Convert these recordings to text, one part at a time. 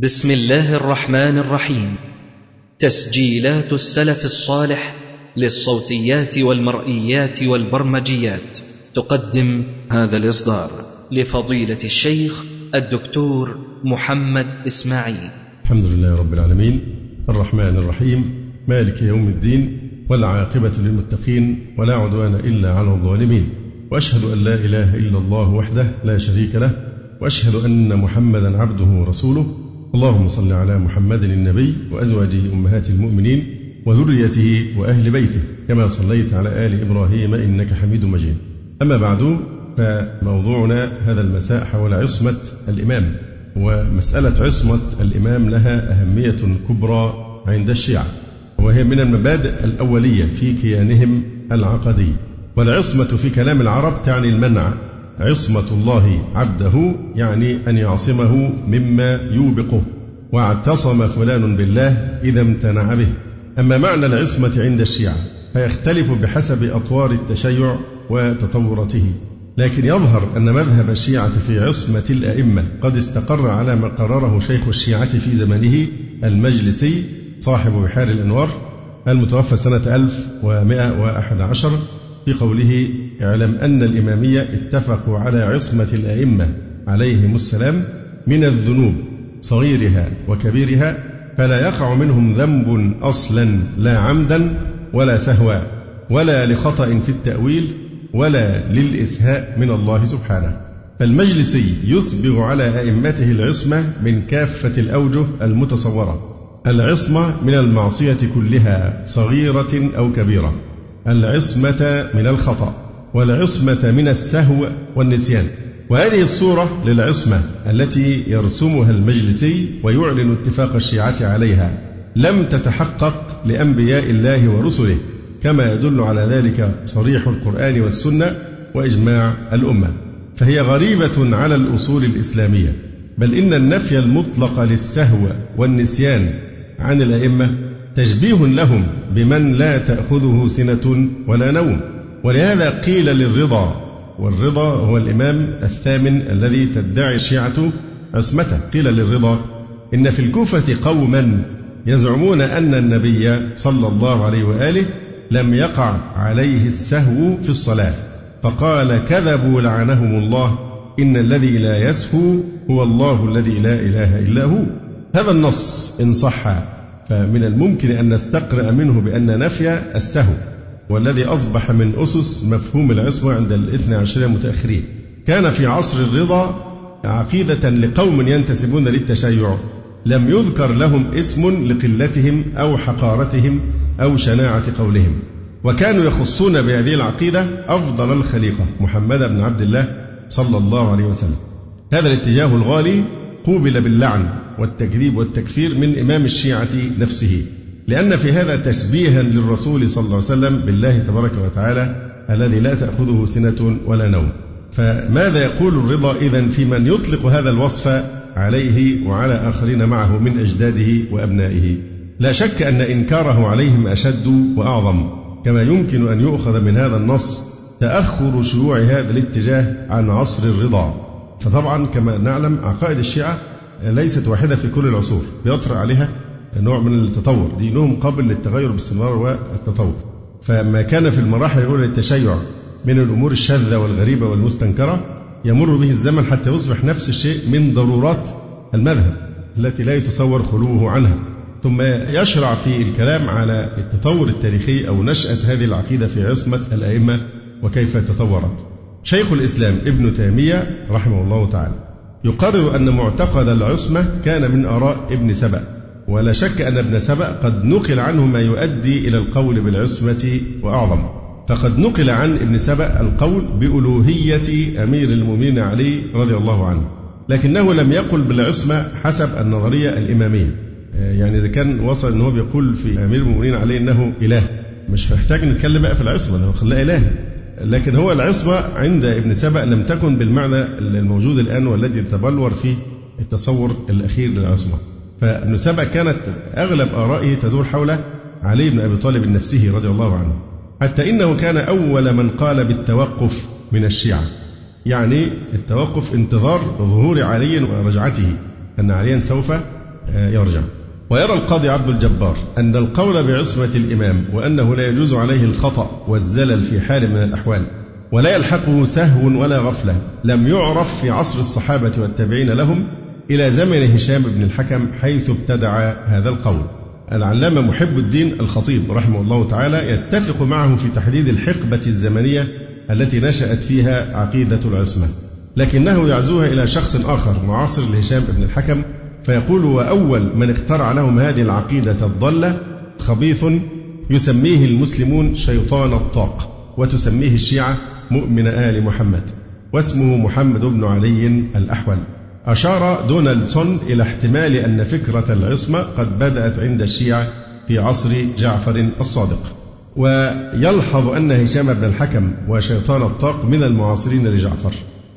بسم الله الرحمن الرحيم. تسجيلات السلف الصالح للصوتيات والمرئيات والبرمجيات. تقدم هذا الإصدار لفضيلة الشيخ الدكتور محمد إسماعيل. الحمد لله رب العالمين. الرحمن الرحيم. مالك يوم الدين. والعاقبة للمتقين. ولا عدوان إلا على الظالمين. وأشهد أن لا إله إلا الله وحده لا شريك له. وأشهد أن محمدا عبده ورسوله. اللهم صل على محمد النبي وأزواجه أمهات المؤمنين وذريته وأهل بيته كما صليت على آل إبراهيم إنك حميد مجيد. أما بعد فموضوعنا هذا المساء حول عصمة الإمام ومسألة عصمة الإمام لها أهمية كبرى عند الشيعة وهي من المبادئ الأولية في كيانهم العقدي. والعصمة في كلام العرب تعني المنع عصمة الله عبده يعني أن يعصمه مما يوبقه. واعتصم فلان بالله إذا امتنع به. أما معنى العصمة عند الشيعة فيختلف بحسب أطوار التشيع وتطورته. لكن يظهر أن مذهب الشيعة في عصمة الأئمة قد استقر على ما قرره شيخ الشيعة في زمنه المجلسي صاحب بحار الأنوار المتوفى سنة 1111 في قوله اعلم أن الإمامية اتفقوا على عصمة الأئمة عليهم السلام من الذنوب صغيرها وكبيرها فلا يقع منهم ذنب أصلا لا عمدا ولا سهوا ولا لخطأ في التأويل ولا للإسهاء من الله سبحانه. فالمجلسي يسبغ على أئمته العصمة من كافة الأوجه المتصورة العصمة من المعصية كلها صغيرة أو كبيرة. العصمة من الخطأ والعصمة من السهو والنسيان. وهذه الصورة للعصمة التي يرسمها المجلسي ويعلن اتفاق الشيعة عليها. لم تتحقق لأنبياء الله ورسله كما يدل على ذلك صريح القرآن والسنة وإجماع الأمة. فهي غريبة على الأصول الإسلامية بل إن النفي المطلق للسهو والنسيان عن الأئمة تشبيه لهم بمن لا تأخذه سنة ولا نوم. ولهذا قيل للرضا والرضا هو الإمام الثامن الذي تدعي الشيعة عصمته. قيل للرضا إن في الكوفة قوما يزعمون أن النبي صلى الله عليه وآله لم يقع عليه السهو في الصلاة. فقال كذبوا لعنهم الله إن الذي لا يسهو هو الله الذي لا إله إلا هو. هذا النص إن صح. فمن الممكن أن نستقرأ منه بأن نفي السهو والذي أصبح من أسس مفهوم العصمة عند الاثنى عشر المتأخرين كان في عصر الرضا عقيدة لقوم ينتسبون للتشيع. لم يذكر لهم اسم لقلتهم أو حقارتهم أو شناعة قولهم. وكانوا يخصون بهذه العقيدة أفضل الخليقة محمد بن عبد الله صلى الله عليه وسلم. هذا الاتجاه الغالي قوبل باللعن. والتكذيب والتكفير من إمام الشيعة نفسه. لأن في هذا تشبيها للرسول صلى الله عليه وسلم بالله تبارك وتعالى الذي لا تأخذه سنة ولا نوم. فماذا يقول الرضا إذا في من يطلق هذا الوصف عليه وعلى آخرين معه من أجداده وأبنائه؟ لا شك أن إنكاره عليهم أشد وأعظم. كما يمكن أن يؤخذ من هذا النص تأخر شيوع هذا الاتجاه عن عصر الرضا. فطبعا كما نعلم عقائد الشيعة ليست واحدة في كل العصور. بيطرأ عليها نوع من التطور. دينهم قابل للتغير باستمرار والتطور. فما كان في المراحل الأولى للتشيع من الأمور الشاذة والغريبة والمستنكرة يمر به الزمن حتى يصبح نفس الشيء من ضرورات المذهب التي لا يتصور خلوه عنها. ثم يشرع في الكلام على التطور التاريخي أو نشأة هذه العقيدة في عصمة الأئمة وكيف تطورت. شيخ الإسلام ابن تيمية رحمه الله تعالى. يقرر أن معتقد العصمة كان من آراء ابن سبأ ولا شك أن ابن سبأ قد نقل عنه ما يؤدي إلى القول بالعصمة وأعظم. فقد نقل عن ابن سبأ القول بألوهية أمير المؤمنين علي رضي الله عنه لكنه لم يقل بالعصمة حسب النظرية الإمامية. يعني إذا كان وصل أن هو بيقول في أمير المؤمنين عليه أنه إله مش محتاج نتكلم بقى في العصمة هو خلاه إله. لكن هو العصمة عند ابن سبأ لم تكن بالمعنى الموجود الآن والذي تبلور فيه التصور الأخير للعصمة. فابن سبأ كانت أغلب آرائه تدور حول علي بن أبي طالب نفسه رضي الله عنه. حتى إنه كان أول من قال بالتوقف من الشيعة. يعني التوقف انتظار ظهور علي ورجعته أن عليا سوف يرجع. ويرى القاضي عبد الجبار أن القول بعصمة الإمام وأنه لا يجوز عليه الخطأ والزلل في حال من الأحوال ولا يلحقه سهو ولا غفلة لم يعرف في عصر الصحابة والتابعين لهم إلى زمن هشام بن الحكم حيث ابتدع هذا القول. العلامة محب الدين الخطيب رحمه الله تعالى يتفق معه في تحديد الحقبة الزمنية التي نشأت فيها عقيدة العصمة لكنه يعزوها إلى شخص آخر معاصر لهشام بن الحكم فيقول وأول من اخترع لهم هذه العقيدة الضالة خبيث يسميه المسلمون شيطان الطاق وتسميه الشيعة مؤمن آل محمد واسمه محمد بن علي الأحول. أشار دونالدسون إلى احتمال أن فكرة العصمة قد بدأت عند الشيعة في عصر جعفر الصادق. ويلحظ أن هشام بن الحكم وشيطان الطاق من المعاصرين لجعفر.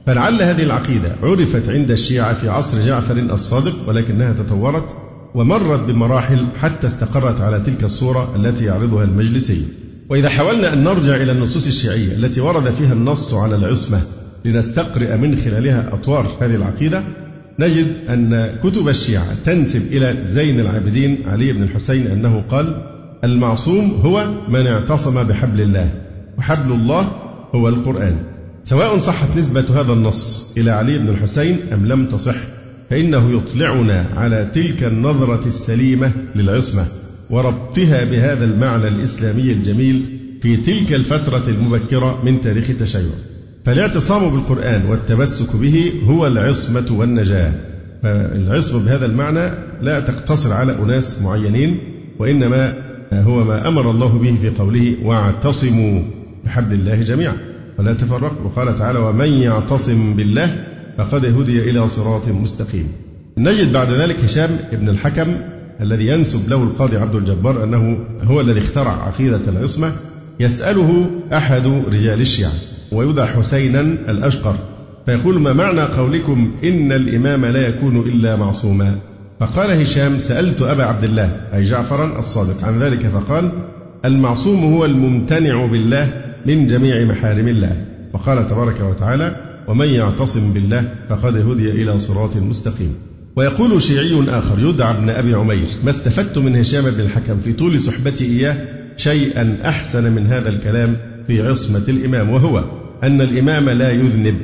فلعل هذه العقيدة عرفت عند الشيعة في عصر جعفر الصادق ولكنها تطورت ومرت بمراحل حتى استقرت على تلك الصورة التي يعرضها المجلسي. وإذا حاولنا أن نرجع إلى النصوص الشيعية التي ورد فيها النص على العصمة لنستقرئ من خلالها أطوار هذه العقيدة نجد أن كتب الشيعة تنسب إلى زين العابدين علي بن الحسين أنه قال المعصوم هو من اعتصم بحبل الله وحبل الله هو القرآن. سواء صحت نسبة هذا النص إلى علي بن الحسين أم لم تصح فإنه يطلعنا على تلك النظرة السليمة للعصمة وربطها بهذا المعنى الإسلامي الجميل في تلك الفترة المبكرة من تاريخ التشيع. فالاعتصام بالقرآن والتمسك به هو العصمة والنجاة. فالعصمة بهذا المعنى لا تقتصر على أناس معينين وإنما هو ما أمر الله به في قوله واعتصموا بحبل الله جميعا. ولا تفرقوا وقال تعالى ومن يعتصم بالله فقد هدي إلى صراط مستقيم. نجد بعد ذلك هشام بن الحكم الذي ينسب له القاضي عبد الجبار أنه هو الذي اخترع عقيدة العصمة يسأله أحد رجال الشيعة ويدعى حسينا الأشقر فيقول ما معنى قولكم إن الإمام لا يكون إلا معصوما؟ فقال هشام سألت أبا عبد الله أي جعفرا الصادق عن ذلك فقال المعصوم هو الممتنع بالله من جميع محارم الله. وقال تبارك وتعالى ومن يعتصم بالله فقد هدي إلى صراط مستقيم. ويقول شيعي آخر يدعى ابن أبي عمير ما استفدت من هشام بن الحكم في طول صحبتي إياه شيئا أحسن من هذا الكلام في عصمة الإمام. وهو أن الإمام لا يذنب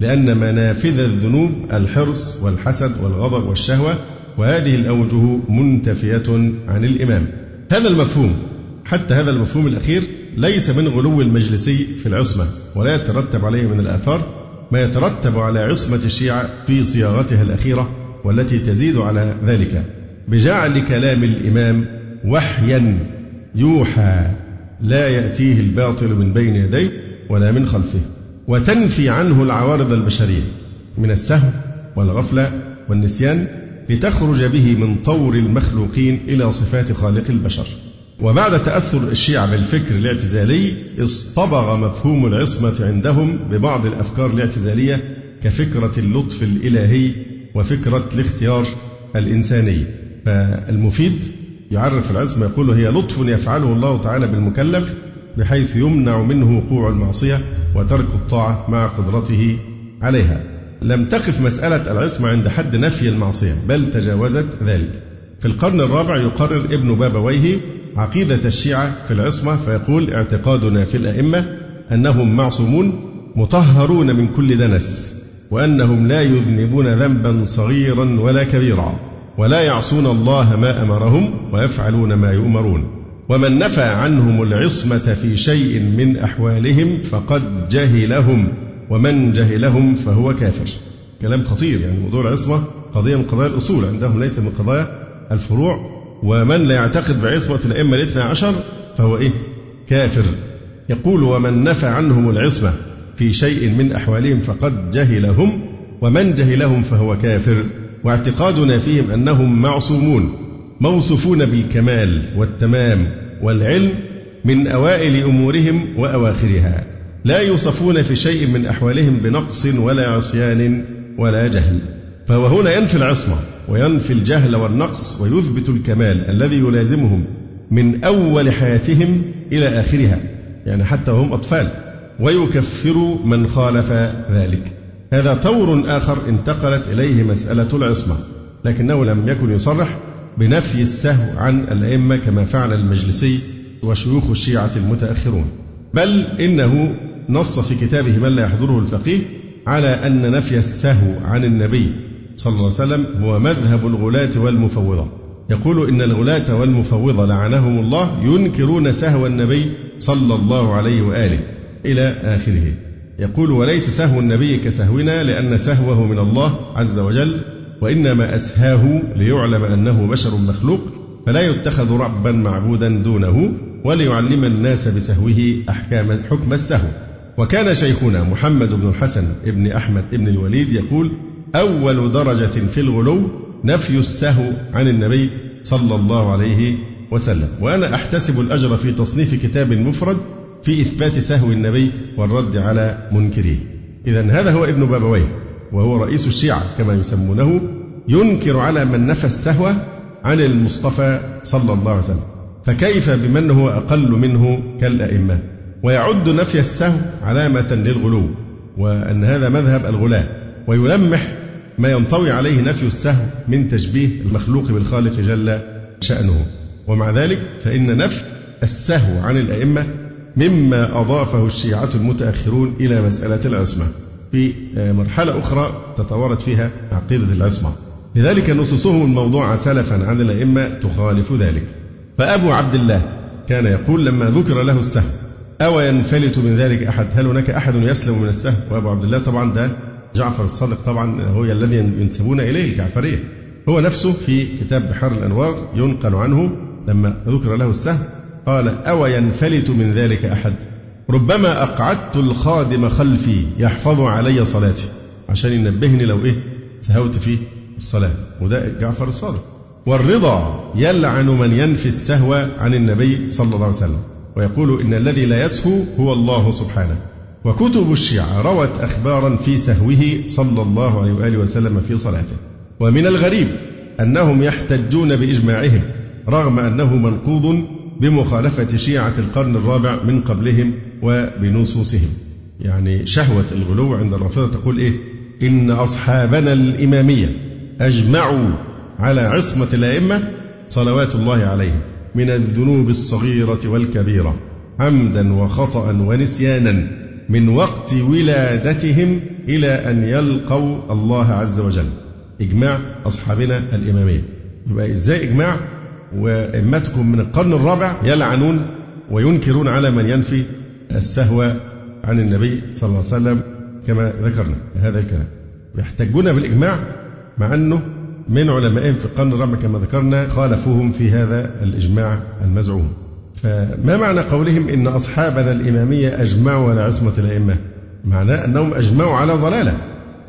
لأن منافذ الذنوب الحرص والحسد والغضب والشهوة وهذه الأوجه منتفية عن الإمام. هذا المفهوم حتى هذا المفهوم الأخير ليس من غلو المجلسي في العصمة ولا يترتب عليه من الآثار ما يترتب على عصمة الشيعة في صياغتها الأخيرة والتي تزيد على ذلك. بجعل كلام الإمام وحيا يوحى لا يأتيه الباطل من بين يديه ولا من خلفه وتنفي عنه العوارض البشرية من السهو والغفلة والنسيان لتخرج به من طور المخلوقين إلى صفات خالق البشر. وبعد تأثر الشيعة بالفكر الاعتزالي اصطبغ مفهوم العصمة عندهم ببعض الأفكار الاعتزالية كفكرة اللطف الإلهي وفكرة الاختيار الإنساني. فالمفيد يعرف العصمة يقول هي لطف يفعله الله تعالى بالمكلف بحيث يمنع منه وقوع المعصية وترك الطاعة مع قدرته عليها. لم تقف مسألة العصمة عند حد نفي المعصية بل تجاوزت ذلك. في القرن الرابع يقرر ابن بابويه عقيدة الشيعة في العصمة فيقول اعتقادنا في الأئمة أنهم معصومون مطهرون من كل دنس وأنهم لا يذنبون ذنبا صغيرا ولا كبيرا ولا يعصون الله ما أمرهم ويفعلون ما يؤمرون. ومن نفى عنهم العصمة في شيء من أحوالهم فقد جهلهم ومن جهلهم فهو كافر. كلام خطير يعني موضوع العصمة قضية من قضايا الأصول عندهم ليس من قضايا الفروع. ومن لا يعتقد بعصمة الأئمة الاثنى عشر فهو إيه؟ كافر. يقول ومن نفى عنهم العصمة في شيء من أحوالهم فقد جهلهم ومن جهلهم فهو كافر. واعتقادنا فيهم أنهم معصومون موصوفون بالكمال والتمام والعلم من أوائل أمورهم وأواخرها لا يوصفون في شيء من أحوالهم بنقص ولا عصيان ولا جهل. فهو هنا ينفي العصمة. وينفي الجهل والنقص ويثبت الكمال الذي يلازمهم من أول حياتهم إلى آخرها يعني حتى وهم أطفال ويكفر من خالف ذلك. هذا طور آخر انتقلت إليه مسألة العصمة لكنه لم يكن يصرح بنفي السهو عن الأئمة كما فعل المجلسي وشيوخ الشيعة المتأخرون. بل إنه نص في كتابه من لا يحضره الفقيه على أن نفي السهو عن النبي صلى الله عليه وسلم هو مذهب الغلاة والمفوضة. يقول إن الغلاة والمفوضة لعنهم الله ينكرون سهو النبي صلى الله عليه وآله إلى آخره. يقول وليس سهو النبي كسهونا لأن سهوه من الله عز وجل وإنما أسهاه ليعلم أنه بشر مخلوق فلا يتخذ ربا معبودا دونه وليعلم الناس بسهوه أحكام حكم السهو. وكان شيخنا محمد بن الحسن بن أحمد بن الوليد يقول أول درجة في الغلو نفي السهو عن النبي صلى الله عليه وسلم. وأنا أحتسب الأجر في تصنيف كتاب مفرد في إثبات سهو النبي والرد على منكريه إذا هذا هو ابن بابويه وهو رئيس الشيعة كما يسمونه ينكر على من نفى السهو عن المصطفى صلى الله عليه وسلم. فكيف بمن هو أقل منه كالأئمة؟ ويعد نفي السهو علامة للغلو وأن هذا مذهب الغلاة ويلمح ما ينطوي عليه نفي السهو من تشبيه المخلوق بالخالق جل شأنه. ومع ذلك فإن نفي السهو عن الأئمة مما أضافه الشيعة المتأخرون إلى مسألة العصمة. في مرحلة أخرى تطورت فيها عقيدة العصمة. لذلك نصوصهم الموضوعة سلفا عن الأئمة تخالف ذلك. فأبو عبد الله كان يقول لما ذكر له السهو أو ينفلت من ذلك أحد؟ هل هناك أحد يسلم من السهو؟ وأبو عبد الله طبعا ده جعفر الصادق طبعا هو الذي ينسبون إليه الجعفرية هو نفسه في كتاب بحار الأنوار ينقل عنه لما ذكر له السهو قال أو ينفلت من ذلك أحد؟ ربما أقعدت الخادم خلفي يحفظ علي صلاتي. عشان ينبهني لو إيه سهوت في الصلاة. وده جعفر الصادق. والرضا يلعن من ينفي السهو عن النبي صلى الله عليه وسلم. ويقول إن الذي لا يسهو هو الله سبحانه. وكتب الشيعة روت أخبارا في سهوه صلى الله عليه وآله وسلم في صلاته. ومن الغريب أنهم يحتجون بإجماعهم رغم أنه منقوض بمخالفة شيعة القرن الرابع من قبلهم وبنصوصهم. يعني شهوة الغلو عند الرافضة تقول إيه؟ إن أصحابنا الإمامية أجمعوا على عصمة الأئمة صلوات الله عليهم من الذنوب الصغيرة والكبيرة عمدا وخطأ ونسيانا. من وقت ولادتهم إلى أن يلقوا الله عز وجل. إجماع أصحابنا الإمامية يبقى إزاي إجماع؟ وأئمتكم من القرن الرابع يلعنون وينكرون على من ينفي السهو عن النبي صلى الله عليه وسلم كما ذكرنا. هذا الكلام. يحتجون بالإجماع مع أنه من علمائهم في القرن الرابع كما ذكرنا خالفوهم في هذا الإجماع المزعوم. فما معنى قولهم إن أصحابنا الإمامية أجمعوا على عصمة الأئمة؟ معناه أنهم أجمعوا على ضلالة.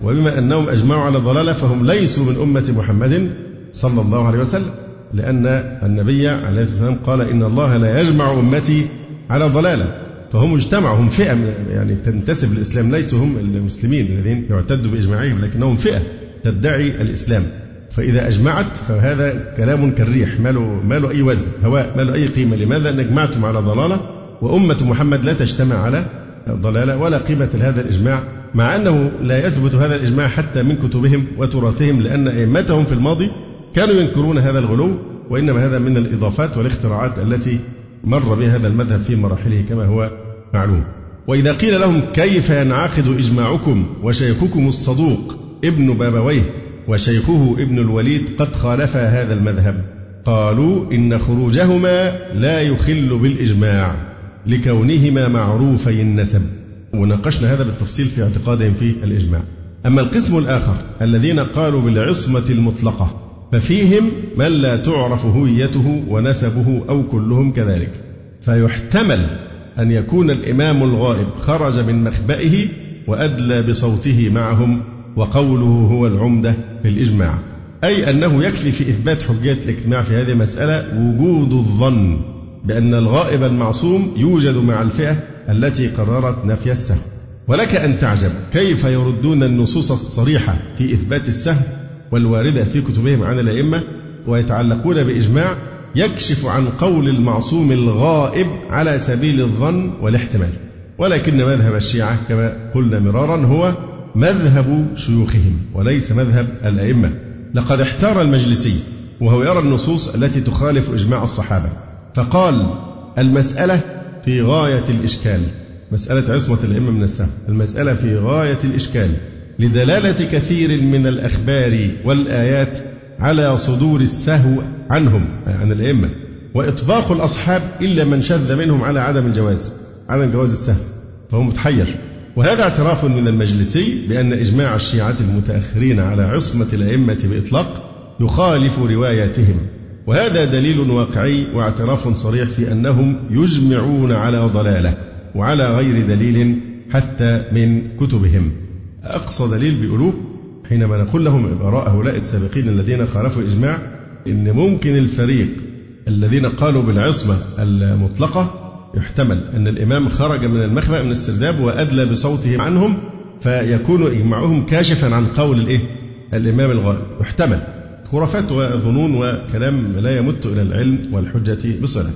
وبما أنهم أجمعوا على ضلالة فهم ليسوا من أمة محمد صلى الله عليه وسلم. لأن النبي عليه الصلاة والسلام قال إن الله لا يجمع أمتي على ضلالة. فهم اجتمعوا هم فئة يعني تنتسب للإسلام ليسوا هم المسلمين الذين يعتد بإجماعهم لكنهم فئة تدعي الإسلام. فإذا أجمعت فهذا كلام كالريح ما له, ما له أي وزن هواء ما له أي قيمة لماذا؟ أن أجمعتم على ضلالة وأمة محمد لا تجتمع على ضلالة ولا قيمة لهذا الإجماع مع أنه لا يثبت هذا الإجماع حتى من كتبهم وتراثهم لأن أئمتهم في الماضي كانوا ينكرون هذا الغلو وإنما هذا من الإضافات والاختراعات التي مر بها هذا المذهب في مراحله كما هو معلوم وإذا قيل لهم كيف ينعقد إجماعكم وشيخكم الصدوق ابن بابويه وشيخه ابن الوليد قد خالفا هذا المذهب. قالوا إن خروجهما لا يخل بالإجماع لكونهما معروفي النسب. وناقشنا هذا بالتفصيل في اعتقادهم في الإجماع. أما القسم الآخر الذين قالوا بالعصمة المطلقة ففيهم من لا تعرف هويته ونسبه أو كلهم كذلك. فيحتمل أن يكون الإمام الغائب خرج من مخبئه وأدلى بصوته معهم وقوله هو العمدة في الإجماع. أي أنه يكفي في إثبات حجية الاجتماع في هذه المسألة وجود الظن بأن الغائب المعصوم يوجد مع الفئة التي قررت نفي السهو ولك أن تعجب كيف يردون النصوص الصريحة في إثبات السهو والواردة في كتبهم عن الأئمة ويتعلقون بإجماع يكشف عن قول المعصوم الغائب على سبيل الظن والاحتمال. ولكن مذهب الشيعة كما قلنا مرارا هو مذهب شيوخهم وليس مذهب الأئمة. لقد احتار المجلسي وهو يرى النصوص التي تخالف إجماع الصحابة فقال المسألة في غاية الإشكال. مسألة عصمة الأئمة من السهو المسألة في غاية الإشكال. لدلالة كثير من الأخبار والآيات على صدور السهو عنهم عن الأئمة. وإطباق الأصحاب إلا من شذ منهم على عدم الجواز عدم جواز السهو فهو متحير. وهذا اعتراف من المجلسي بأن إجماع الشيعة المتأخرين على عصمة الأئمة بإطلاق يخالف رواياتهم. وهذا دليل واقعي واعتراف صريح في أنهم يجمعون على ضلالة وعلى غير دليل حتى من كتبهم. أقصى دليل بيقولوه حينما نقول لهم آراء هؤلاء السابقين الذين خالفوا الإجماع إن ممكن الفريق الذين قالوا بالعصمة المطلقة يحتمل أن الإمام خرج من المخبأ من السرداب وأدلى بصوته عنهم فيكون إجماعهم كاشفا عن قول الإيه؟ الإمام الغائب. يحتمل. خرافات وظنون وكلام لا يمت إلى العلم والحجة بصلة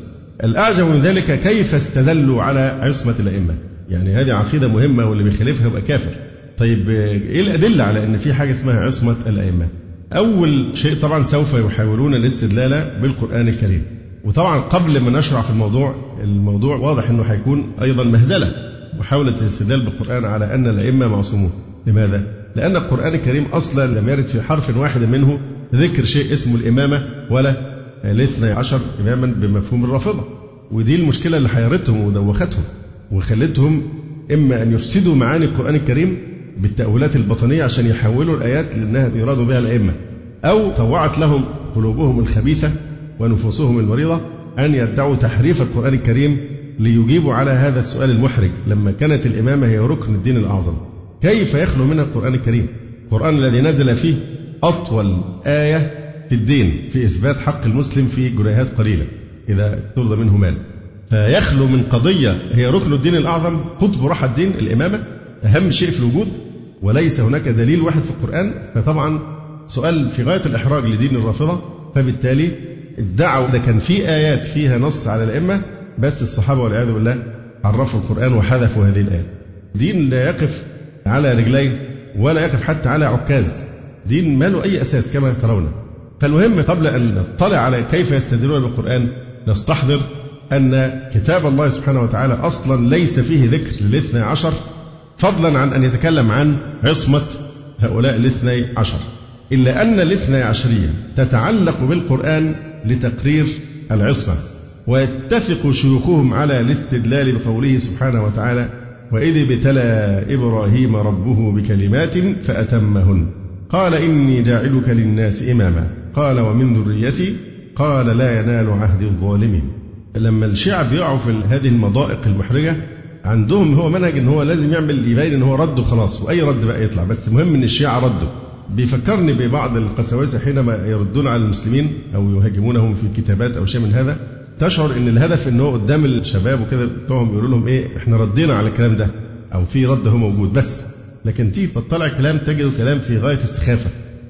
الأعجب من ذلك كيف استدلوا على عصمة الأئمة؟ يعني هذه عقيدة مهمة واللي بيخالفها يبقى كافر. طيب إيه الأدلة على أن في حاجة اسمها عصمة الأئمة؟ أول شيء طبعا سوف يحاولون الاستدلال بالقرآن الكريم. وطبعا قبل ما نشرع في الموضوع الموضوع واضح أنه هيكون أيضا مهزلة محاولة الاستدلال بالقرآن على أن الأئمة معصومون لماذا؟ لأن القرآن الكريم أصلا لم يرد في حرف واحد منه ذكر شيء اسمه الإمامة ولا الاثني عشر إماما بمفهوم الرافضة ودي المشكلة اللي حيرتهم ودوختهم وخلتهم إما أن يفسدوا معاني القرآن الكريم بالتأويلات الباطنية عشان يحولوا الآيات لأنها يراد بها الأئمة أو طوعت لهم قلوبهم الخبيثة ونفوسهم المريضة أن يدعوا تحريف القرآن الكريم ليجيبوا على هذا السؤال المحرج لما كانت الإمامة هي ركن الدين الأعظم. كيف يخلو منها القرآن الكريم؟ القرآن الذي نزل فيه أطول آية في الدين في إثبات حق المسلم في جنيهات قليلة. إذا ترضى منه مال. فيخلو من قضية هي ركن الدين الأعظم قطب راحة الدين الإمامة أهم شيء في الوجود وليس هناك دليل واحد في القرآن. فطبعا سؤال في غاية الإحراج لدين الرافضة. فبالتالي ادعوا ده كان في آيات فيها نص على الأئمة بس الصحابة والعياذ بالله عرفوا القرآن وحذفوا هذه الآيات. دين لا يقف على رجلين ولا يقف حتى على عكاز. دين ما له أي أساس كما ترون. فالمهم قبل أن نطلع على كيف يستدلون بالقرآن نستحضر أن كتاب الله سبحانه وتعالى أصلا ليس فيه ذكر للاثنى عشر فضلا عن أن يتكلم عن عصمة هؤلاء الاثني عشر. إلا أن الاثني عشرية تتعلق بالقرآن لتقرير العصمة. ويتفق شيوخهم على الاستدلال بقوله سبحانه وتعالى وإذ ابتلى إبراهيم ربه بكلمات فأتمهن. قال إني جاعلك للناس إماما. قال ومن ذريتي؟ قال لا ينال عهد الظالمين. لما الشيعة بيقعوا في هذه المضائق المحرجة عندهم هو منهج إن هو لازم يعمل يبين إن هو رد وخلاص وأي رد بقى يطلع. بس المهم إن الشيعة ردوا. بيفكرني ببعض القساوسة حينما يردون على المسلمين أو يهاجمونهم في كتابات أو شيء من هذا. تشعر إن الهدف إن هو قدام الشباب وكده بتوعهم يقولوا لهم إيه إحنا ردينا على الكلام ده أو في رد هو موجود بس. لكن تيجي تطلع كلام تجد كلام في غاية السخافة.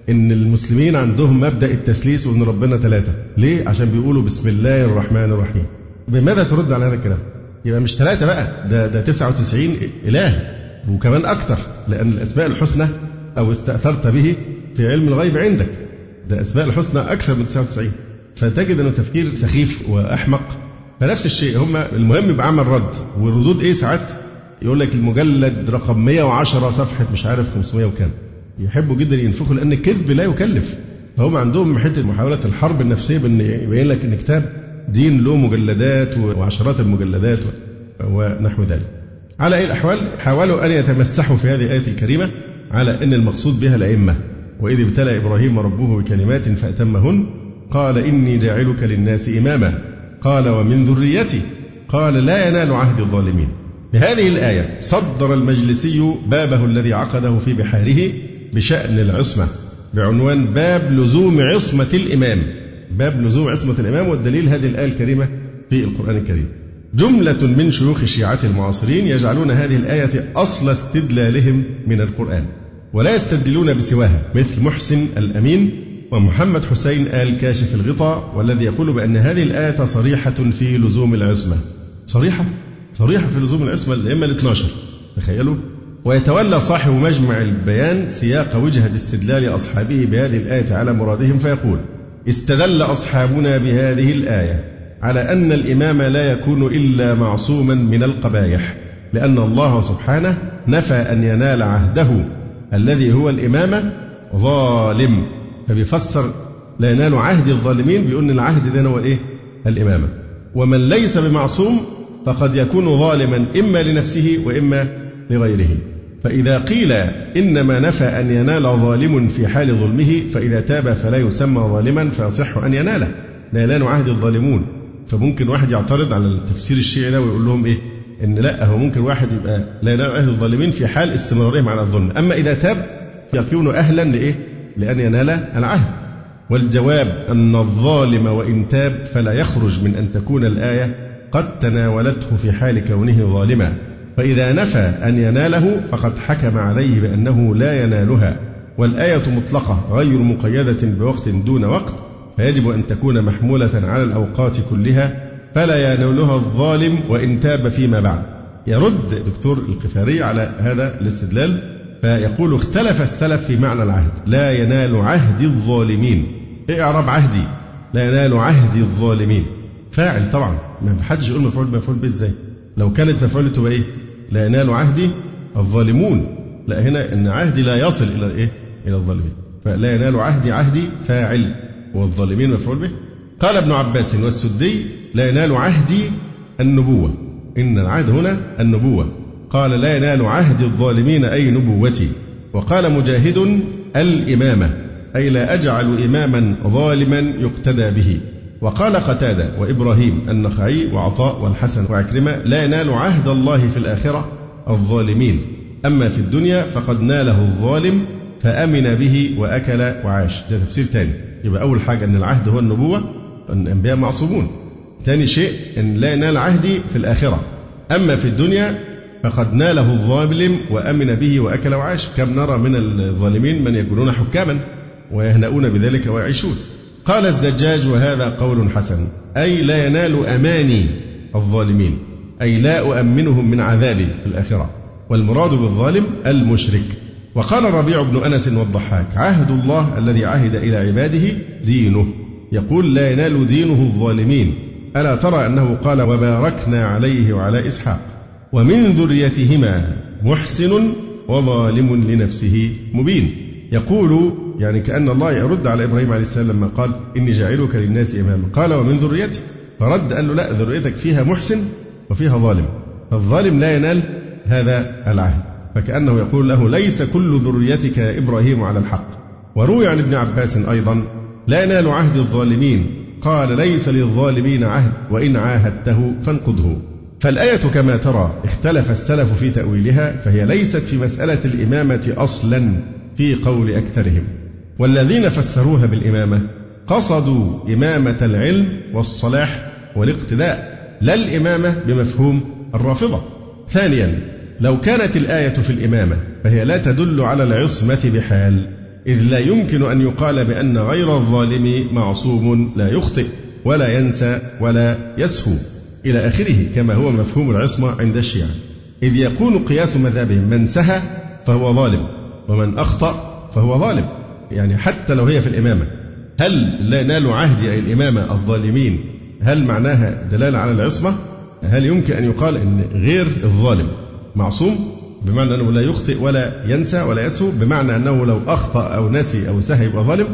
إن المسلمين عندهم مبدأ التثليث وإن ربنا ثلاثة ليه؟ عشان بيقولوا بسم الله الرحمن الرحيم. بماذا ترد على هذا الكلام؟ يبقى مش ثلاثة بقى ده ده 99 إله وكمان أكثر لأن الأسماء الحسنى أو استأثرت به في علم الغيب عندك. ده أسماء الحسنى أكثر من 99 فتجد أنه تفكير سخيف وأحمق. فنفس الشيء هم المهم يبقى عمل رد. والردود إيه ساعات؟ يقول لك المجلد رقم 110 صفحة مش عارف 500 وكام. يحبوا جدا ينفخوا لأن الكذب لا يكلف. فهم عندهم حتة محاولة الحرب النفسية بأن يبين لك أن كتاب دين له مجلدات وعشرات المجلدات ونحو ذلك. على أي الأحوال حاولوا أن يتمسحوا في هذه الآية الكريمة. على أن المقصود بها الأئمة. وإذ ابتلى إبراهيم ربه بكلمات فأتمهن قال إني جاعلك للناس إماما. قال ومن ذريتي. قال لا ينال عهد الظالمين. بهذه الآية صدر المجلسي بابه الذي عقده في بحاره بشأن العصمة بعنوان باب لزوم عصمة الإمام. باب لزوم عصمة الإمام والدليل هذه الآية الكريمة في القرآن الكريم. جملة من شيوخ الشيعة المعاصرين يجعلون هذه الآية أصل استدلالهم من القرآن ولا يستدلون بسواها مثل محسن الأمين ومحمد حسين آل كاشف الغطاء والذي يقول بأن هذه الآية صريحة في لزوم العصمة. صريحة؟ صريحة في لزوم العصمة الأئمة ال 12 تخيلوا. ويتولى صاحب مجمع البيان سياق وجهة استدلال أصحابه بهذه الآية على مرادهم فيقول استدل أصحابنا بهذه الآية على أن الإمام لا يكون إلا معصوما من القبائح لأن الله سبحانه نفى أن ينال عهده. الذي هو الإمامة ظالم. فبيفسر لا ينال عهد الظالمين بيقول العهد ده هو إيه؟ الإمامة ومن ليس بمعصوم فقد يكون ظالما إما لنفسه وإما لغيره. فإذا قيل إنما نفى أن ينال ظالم في حال ظلمه فإذا تاب فلا يسمى ظالما فيصح أن يناله. لا ينال عهد الظالمون. فممكن واحد يعترض على التفسير الشيعي ده ويقول لهم إيه؟ إن لا هو ممكن واحد يبقى لا ينال عهد الظالمين في حال استمرارهم على الظلم. أما إذا تاب يكون أهلا لإيه؟ لأن ينال العهد. والجواب أن الظالم وإن تاب فلا يخرج من أن تكون الآية قد تناولته في حال كونه ظالما. فإذا نفى أن يناله فقد حكم عليه بأنه لا ينالها. والآية مطلقة غير مقيدة بوقت دون وقت. فيجب أن تكون محمولة على الأوقات كلها فلا ينالها الظالم وإن تاب فيما بعد. يرد دكتور القفاري على هذا الاستدلال فيقول اختلف السلف في معنى العهد. لا ينال عهد الظالمين. إيه اعراب عهدي. لا ينال عهد الظالمين. فاعل طبعا. ما حدش يقول مفعول مفعول به إزاي؟ لو كانت مفعول تبقى إيه؟ لا ينال عهدي الظالمون. لا هنا إن عهدي لا يصل إلى إيه؟ إلى الظالمين. فلا ينال عهدي عهدي فاعل. والظالمين مفعول به. قال ابن عباس والسدي لا ينال عهدي النبوة. إن العهد هنا النبوة. قال لا ينال عهد الظالمين أي نبوتي. وقال مجاهد الإمامة. أي لا أجعل إماما ظالما يقتدى به. وقال قتادة وإبراهيم النخعي وعطاء والحسن وعكرمة لا ينال عهد الله في الآخرة الظالمين. أما في الدنيا فقد ناله الظالم فأمن به وأكل وعاش. ده تفسير ثاني يبقى أول حاجة أن العهد هو النبوة أن الأنبياء معصومون. ثاني شيء أن لا ينال عهدي في الآخرة. أما في الدنيا فقد ناله الظالم وأمن به وأكل وعاش. كم نرى من الظالمين من يكونون حكاما ويهنؤون بذلك ويعيشون. قال الزجاج وهذا قول حسن أي لا ينال أماني الظالمين أي لا أؤمنهم من عذابي في الآخرة. والمراد بالظالم المشرك. وقال الربيع بن أنس والضحاك عهد الله الذي عهد إلى عباده دينه. يقول لا ينال دينه الظالمين. ألا ترى أنه قال وباركنا عليه وعلى إسحاق. ومن ذريتهما محسن وظالم لنفسه مبين. يقول يعني كأن الله يرد على إبراهيم عليه السلام لما قال إني جاعلك للناس إماما. قال ومن ذريتي. فرد قال له لا ذريتك فيها محسن وفيها ظالم. فالظالم لا ينال هذا العهد. فكأنه يقول له ليس كل ذريتك يا إبراهيم على الحق. وروي عن ابن عباس أيضا لا ينال عهد الظالمين. قال ليس للظالمين عهد وإن عاهدته فانقضه. فالآية كما ترى اختلف السلف في تأويلها فهي ليست في مسألة الإمامة أصلا في قول أكثرهم. والذين فسروها بالإمامة قصدوا إمامة العلم والصلاح والاقتداء لا الإمامة بمفهوم الرافضة. ثانيا لو كانت الآية في الإمامة فهي لا تدل على العصمة بحال إذ لا يمكن أن يقال بأن غير الظالم معصوم لا يخطئ ولا ينسى ولا يسهو. إلى آخره كما هو مفهوم العصمة عند الشيعة. إذ يكون قياس مذهبهم من سهى فهو ظالم ومن أخطأ فهو ظالم. يعني حتى لو هي في الإمامة. هل لا ينال عهد أي الإمامة الظالمين؟ هل معناها دلالة على العصمة؟ هل يمكن أن يقال أن غير الظالم؟ معصوم بمعنى أنه لا يخطئ ولا ينسى ولا يسهو بمعنى أنه لو أخطأ أو نسي أو سهى يبقى ظالم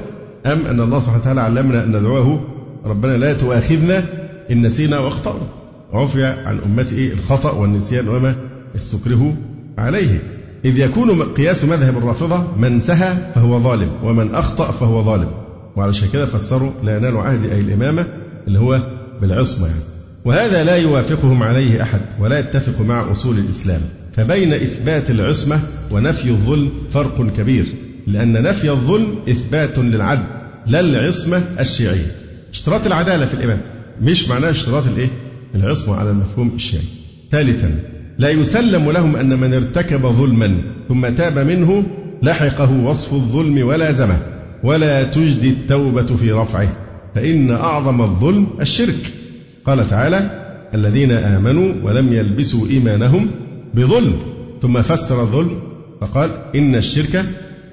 أم أن الله سبحانه وتعالى علمنا أن ندعوه ربنا لا تؤاخذنا إن نسينا وأخطأنا. عفي عن أمته الخطأ والنسيان وما استكرهوا عليه. إذ يكون قياس مذهب الرافضة من سهى فهو ظالم ومن أخطأ فهو ظالم. وعلشان كده فسروا لا ينال عهد أي الإمامة اللي هو بالعصمة يعني. وهذا لا يوافقهم عليه أحد ولا يتفق مع أصول الإسلام فبين إثبات العصمة ونفي الظلم فرق كبير لأن نفي الظلم إثبات للعدل لا العصمة الشيعية. اشتراط العدالة في الإمام مش معناه اشتراط الإيه؟ العصمة على المفهوم الشيعي. ثالثا لا يسلم لهم أن من ارتكب ظلما ثم تاب منه لحقه وصف الظلم ولازمه ولا تجدي التوبة في رفعه فإن أعظم الظلم الشرك. قال تعالى الذين آمنوا ولم يلبسوا إيمانهم بظلم ثم فسر الظلم فقال إن الشرك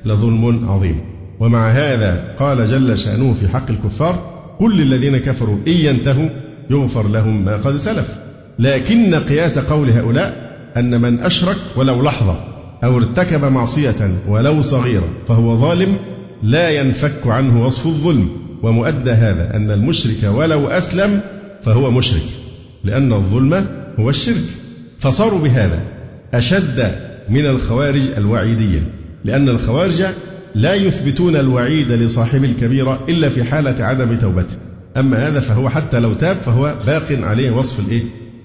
لظلم عظيم. ومع هذا قال جل شأنه في حق الكفار كل الذين كفروا إن ينتهوا يغفر لهم ما قد سلف. لكن قياس قول هؤلاء أن من أشرك ولو لحظة أو ارتكب معصية ولو صغيرة فهو ظالم لا ينفك عنه وصف الظلم. ومؤدى هذا أن المشرك ولو أسلم فهو مشرك لأن الظلم هو الشرك. فصاروا بهذا أشد من الخوارج الوعيدية لأن الخوارج لا يثبتون الوعيد لصاحب الكبيرة إلا في حالة عدم توبته. أما هذا فهو حتى لو تاب فهو باق عليه وصف الإيه؟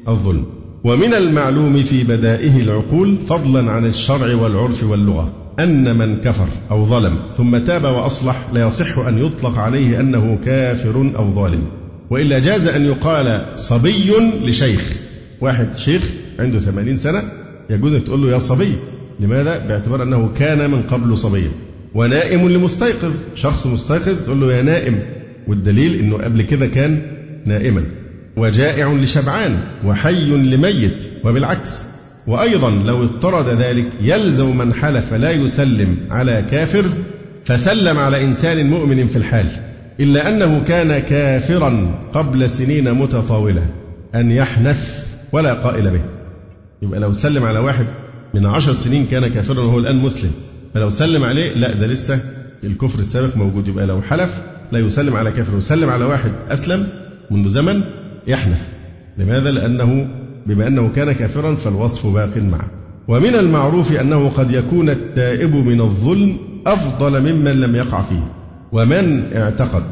الظلم. ومن المعلوم في بدائه العقول فضلا عن الشرع والعرف واللغة أن من كفر أو ظلم ثم تاب وأصلح لا يصح أن يطلق عليه أنه كافر أو ظالم. وإلا جاز أن يقال صبي لشيخ. واحد شيخ عنده ثمانين سنة يجوز أن تقول له يا صبي. لماذا؟ باعتبار أنه كان من قبل صبيا. ونائم لمستيقظ. شخص مستيقظ تقول له يا نائم. والدليل أنه قبل كده كان نائما. وجائع لشبعان وحي لميت وبالعكس. وأيضا لو اضطرد ذلك يلزم من حلف لا يسلم على كافر فسلم على إنسان مؤمن في الحال. إلا أنه كان كافرا قبل سنين متطاولة أن يحنث ولا قائل به. يبقى لو سلم على واحد من عشر سنين كان كافرا وهو الآن مسلم فلو سلم عليه لا ده لسه الكفر السابق موجود. يبقى لو حلف لا يسلم على كافر. ويسلم على واحد أسلم منذ زمن يحنث. لماذا؟ لأنه بما أنه كان كافرا فالوصف باق معه. ومن المعروف أنه قد يكون التائب من الظلم أفضل ممن لم يقع فيه. ومن اعتقد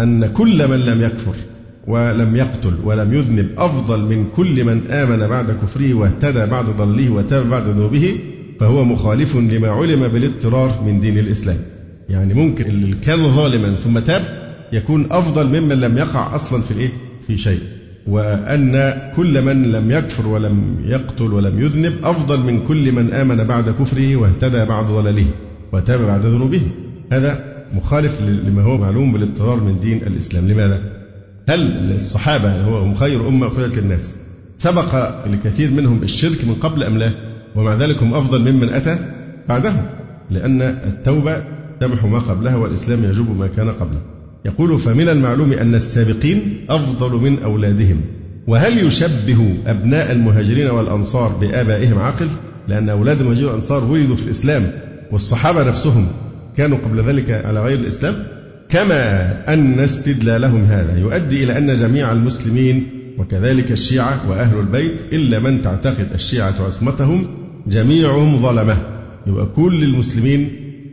أن كل من لم يكفر ولم يقتل ولم يذنب أفضل من كل من آمن بعد كفره واهتدى بعد ضله وتاب بعد ذنوبه فهو مخالف لما علم بالاضطرار من دين الإسلام. يعني ممكن اللي كان ظالما ثم تاب يكون أفضل ممن لم يقع أصلا في الإيه؟ في شيء. وأن كل من لم يكفر ولم يقتل ولم يذنب أفضل من كل من آمن بعد كفره واهتدى بعد ضلاله وتاب بعد ذنوبه. هذا مخالف لما هو معلوم بالاضطرار من دين الإسلام لماذا؟ هل الصحابة هم خير أمة أخرجت للناس سبق لكثير منهم الشرك من قبل أم لا؟ ومع ذلك هم أفضل ممن أتى بعدهم لأن التوبة تمحو ما قبلها والإسلام يجوب ما كان قبله يقول فمن المعلوم أن السابقين أفضل من أولادهم وهل يشبه أبناء المهاجرين والأنصار بآبائهم عاقل؟ لأن أولاد المهاجرين والأنصار ولدوا في الإسلام والصحابة نفسهم كانوا قبل ذلك على غير الإسلام كما أن استدلالهم هذا يؤدي إلى أن جميع المسلمين وكذلك الشيعة وأهل البيت إلا من تعتقد الشيعة عصمتهم جميعهم ظلمة يبقى كل المسلمين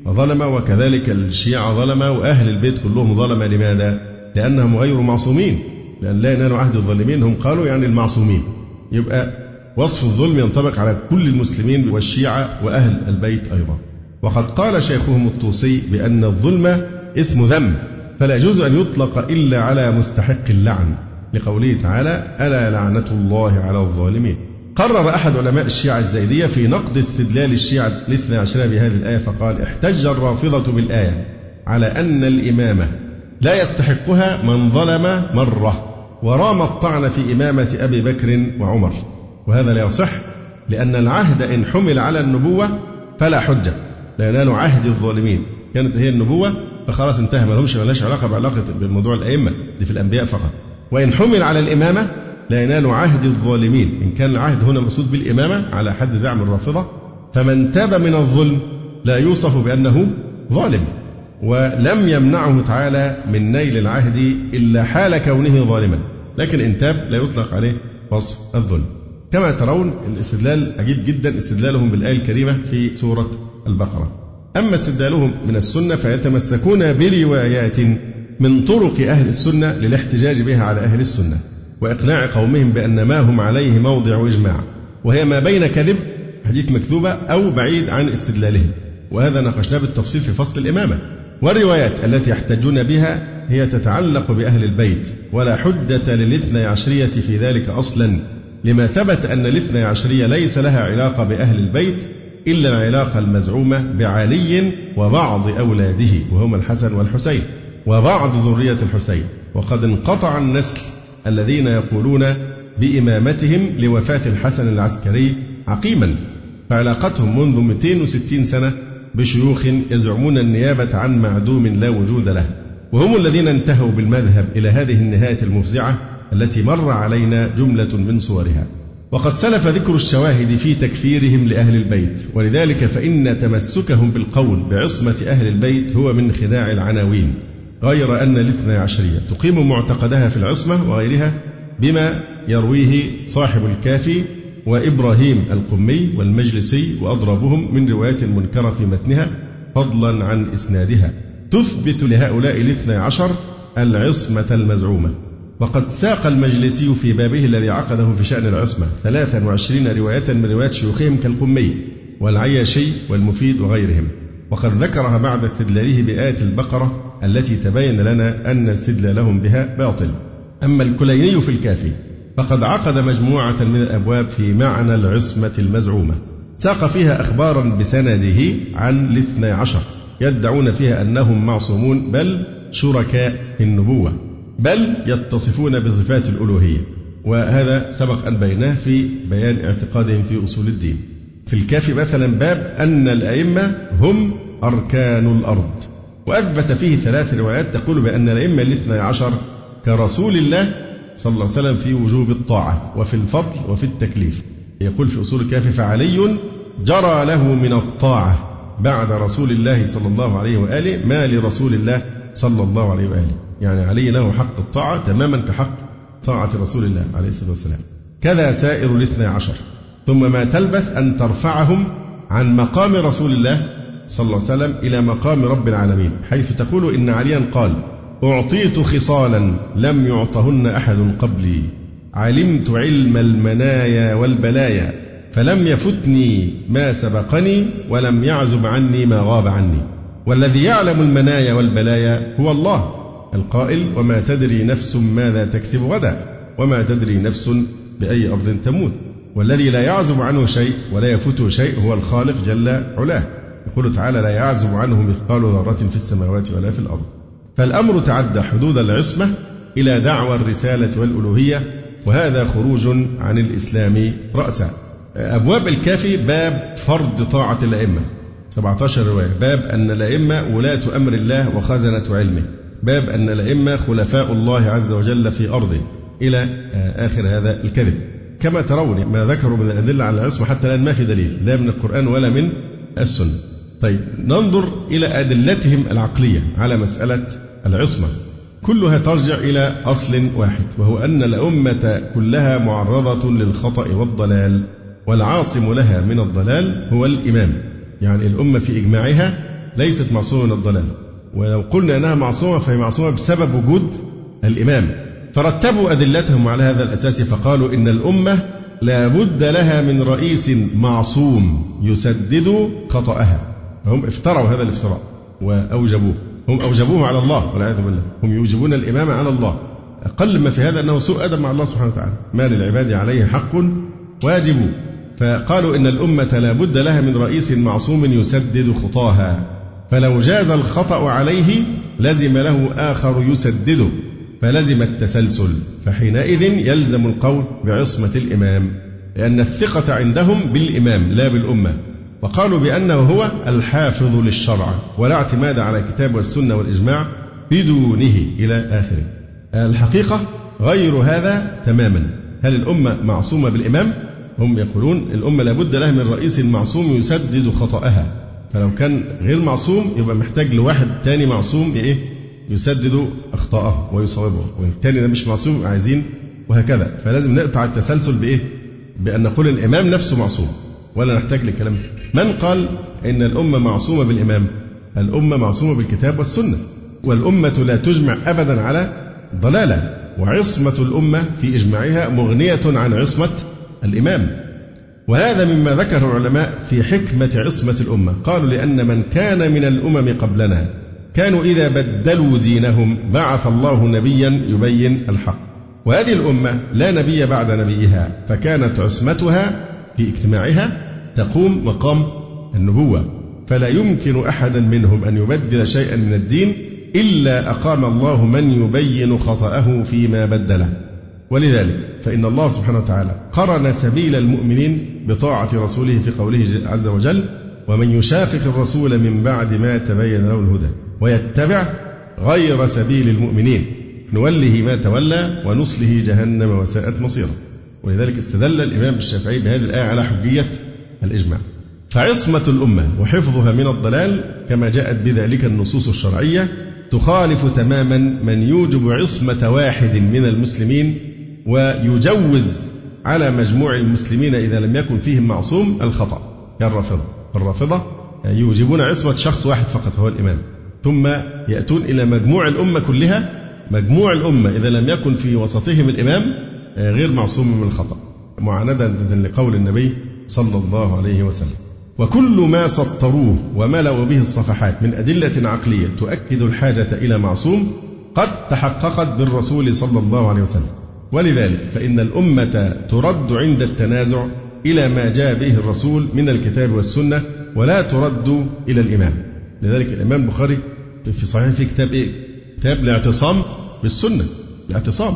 ظلمة وكذلك الشيعة ظلمة وأهل البيت كلهم ظلمة لماذا؟ لأنهم غير معصومين لأن لا ينال عهد الظالمين هم قالوا يعني المعصومين يبقى وصف الظلم ينطبق على كل المسلمين والشيعة وأهل البيت أيضا وقد قال شيخهم الطوسي بأن الظلم اسم ذنب فلا يجوز أن يطلق إلا على مستحق اللعن. لقوله تعالى ألا لعنة الله على الظالمين قرر أحد علماء الشيعة الزيدية في نقد استدلال الشيعة الاثنى عشر بهذه الآية فقال احتج الرافضة بالآية على أن الإمامة لا يستحقها من ظلم مرة ورام الطعن في إمامة أبي بكر وعمر وهذا لا يصح لأن العهد إن حمل على النبوة فلا حجة. لا ينال عهد الظالمين. كانت هي النبوة فخلاص انتهى ما لهمش مالهاش علاقة بعلاقة بموضوع الأئمة دي في الأنبياء فقط. وإن حمل على الإمامة لا ينال عهد الظالمين. إن كان العهد هنا مقصود بالإمامة على حد زعم الرافضة فمن تاب من الظلم لا يوصف بأنه ظالم ولم يمنعه تعالى من نيل العهد إلا حال كونه ظالما. لكن إن تاب لا يطلق عليه وصف الظلم. كما ترون الاستدلال عجيب جدا استدلالهم بالآية الكريمة في سورة البقرة. أما استدلالهم من السنة فيتمسكون بروايات من طرق أهل السنة للاحتجاج بها على أهل السنة وإقناع قومهم بأن ما هم عليه موضع إجماع وهي ما بين كذب حديث مكذوبة أو بعيد عن استدلالهم وهذا ناقشناه بالتفصيل في فصل الإمامة. والروايات التي يحتجون بها هي تتعلق بأهل البيت ولا حجة للاثنى عشرية في ذلك أصلا لما ثبت أن الاثنى عشرية ليس لها علاقة بأهل البيت إلا العلاقة المزعومة بعلي وبعض أولاده وهم الحسن والحسين وبعض ذرية الحسين. وقد انقطع النسل الذين يقولون بإمامتهم لوفاة الحسن العسكري عقيما. فعلاقتهم منذ 260 سنة بشيوخ يزعمون النيابة عن معدوم لا وجود له. وهم الذين انتهوا بالمذهب إلى هذه النهاية المفزعة التي مر علينا جملة من صورها. وقد سلف ذكر الشواهد في تكفيرهم لأهل البيت ولذلك فإن تمسكهم بالقول بعصمة أهل البيت هو من خداع العناوين غير أن الاثنى عشرية. تقيم معتقدها في العصمة وغيرها بما يرويه صاحب الكافي وإبراهيم القمي والمجلسي وأضربهم من روايات منكرة في متنها فضلا عن إسنادها. تثبت لهؤلاء الاثنى عشر العصمة المزعومة. وقد ساق المجلسي في بابه الذي عقده في شأن العصمة 23 رواية من روايات شيوخهم كالقمي والعياشي والمفيد وغيرهم. وقد ذكرها بعد استدلاله بآية البقرة التي تبين لنا أن استدلالهم بها باطل. أما الكليني في الكافي فقد عقد مجموعة من الأبواب في معنى العصمة المزعومة. ساق فيها أخبارا بسنده عن الاثنى عشر يدعون فيها أنهم معصومون بل شركاء في النبوة. بل يتصفون بصفات الألوهية وهذا سبق أن بيناه في بيان اعتقادهم في أصول الدين. في الكافي مثلا باب أن الأئمة هم أركان الأرض وأثبت فيه ثلاث روايات تقول بأن الأئمة الاثنى عشر كرسول الله صلى الله عليه وسلم في وجوب الطاعة وفي الفضل وفي التكليف. يقول في أصول الكافي فعلي جرى له من الطاعة بعد رسول الله صلى الله عليه وآله ما لرسول الله صلى الله عليه وآله. يعني علي له حق الطاعة تماما كحق طاعة رسول الله عليه الصلاة والسلام. كذا سائر الاثنى عشر. ثم ما تلبث أن ترفعهم عن مقام رسول الله صلى الله عليه وسلم إلى مقام رب العالمين حيث تقول إن عليا قال أعطيت خصالا لم يعطهن أحد قبلي. علمت علم المنايا والبلايا فلم يفتني ما سبقني ولم يعزب عني ما غاب عني. والذي يعلم المنايا والبلايا هو الله. القائل وما تدري نفس ماذا تكسب غدا وما تدري نفس بأي أرض تموت. والذي لا يعزب عنه شيء ولا يفوته شيء هو الخالق جل علاه. يقول تعالى لا يعزب عنه مثقال ذرة في السماوات ولا في الأرض. فالأمر تعدى حدود العصمة إلى دعوى الرسالة والألوهية وهذا خروج عن الإسلام رأسا. أبواب الكافي باب فرض طاعة الأئمة. 17 رواية باب أن الأئمة ولاة أمر الله وخزنة علمه. باب أن الأئمة خلفاء الله عز وجل في أرضه إلى آخر هذا الكذب. كما ترون ما ذكروا من الأدلة على العصمة حتى الآن ما في دليل لا من القرآن ولا من السنة. طيب ننظر إلى أدلتهم العقلية على مسألة العصمة. كلها ترجع إلى أصل واحد وهو أن الأمة كلها معرضة للخطأ والضلال والعاصم لها من الضلال هو الإمام. يعني الأمة في إجماعها ليست معصومة من الضلال. ولو قلنا أنها معصومة فهي معصومة بسبب وجود الإمام. فرتبوا أدلتهم على هذا الأساس فقالوا إن الأمة لا بد لها من رئيس معصوم يسدد خطأها. فهم افتروا هذا الافتراء وأوجبوه. هم أوجبوه على الله والعياذ بالله. هم يوجبون الإمامة على الله. أقل ما في هذا أنه سوء أدب مع الله سبحانه وتعالى. ما للعباد عليه حق واجب. فقالوا إن الأمة لا بد لها من رئيس معصوم يسدد خطاها. فلو جاز الخطأ عليه لزم له آخر يسدده فلزم التسلسل فحينئذ يلزم القول بعصمة الإمام لأن الثقة عندهم بالإمام لا بالأمة وقالوا بأنه هو الحافظ للشرع ولا اعتماد على الكتاب والسنة والإجماع بدونه إلى آخره. الحقيقة غير هذا تماما. هل الأمة معصومة بالإمام؟ هم يقولون الأمة لابد لها من رئيس معصوم يسدد خطأها. فلو كان غير معصوم يبقى محتاج لواحد تاني معصوم إيه؟ يسدد أخطاءه ويصوبه والتاني ده مش معصوم عايزين وهكذا. فلازم نقطع التسلسل بإيه؟ بأن نقول الإمام نفسه معصوم ولا نحتاج لكلام من قال إن الأمة معصومة بالإمام؟ الأمة معصومة بالكتاب والسنة. والأمة لا تجمع أبدا على ضلالة وعصمة الأمة في إجماعها مغنية عن عصمة الإمام. وهذا مما ذكره العلماء في حكمة عصمة الأمة. قالوا لأن من كان من الأمم قبلنا كانوا إذا بدلوا دينهم بعث الله نبيا يبين الحق. وهذه الأمة لا نبي بعد نبيها فكانت عصمتها في اجتماعها تقوم مقام النبوة. فلا يمكن أحدا منهم أن يبدل شيئا من الدين إلا أقام الله من يبين خطأه فيما بدله. ولذلك فإن الله سبحانه وتعالى قرن سبيل المؤمنين بطاعة رسوله في قوله عز وجل ومن يشاقق الرسول من بعد ما تبين له الهدى ويتبع غير سبيل المؤمنين نوله ما تولى ونصله جهنم وساءت مصيره. ولذلك استدل الإمام الشافعي بهذه الآية على حجية الإجماع. فعصمة الأمة وحفظها من الضلال كما جاءت بذلك النصوص الشرعية تخالف تماما من يوجب عصمة واحد من المسلمين ويجوز على مجموع المسلمين إذا لم يكن فيهم معصوم الخطأ. كالرافضة الرافضة. يوجبون عصمة شخص واحد فقط هو الإمام. ثم يأتون إلى مجموع الأمة كلها. مجموع الأمة إذا لم يكن في وسطهم الإمام غير معصوم من الخطأ. معاندة لقول النبي صلى الله عليه وسلم. وكل ما سطروه وملأوا به الصفحات من أدلة عقلية تؤكد الحاجة إلى معصوم قد تحققت بالرسول صلى الله عليه وسلم. ولذلك فإن الأمة ترد عند التنازع إلى ما جاء به الرسول من الكتاب والسنة ولا ترد إلى الإمام. لذلك الإمام البخاري في صحيح في كتاب إيه؟ كتاب الاعتصام بالسنة. الاعتصام.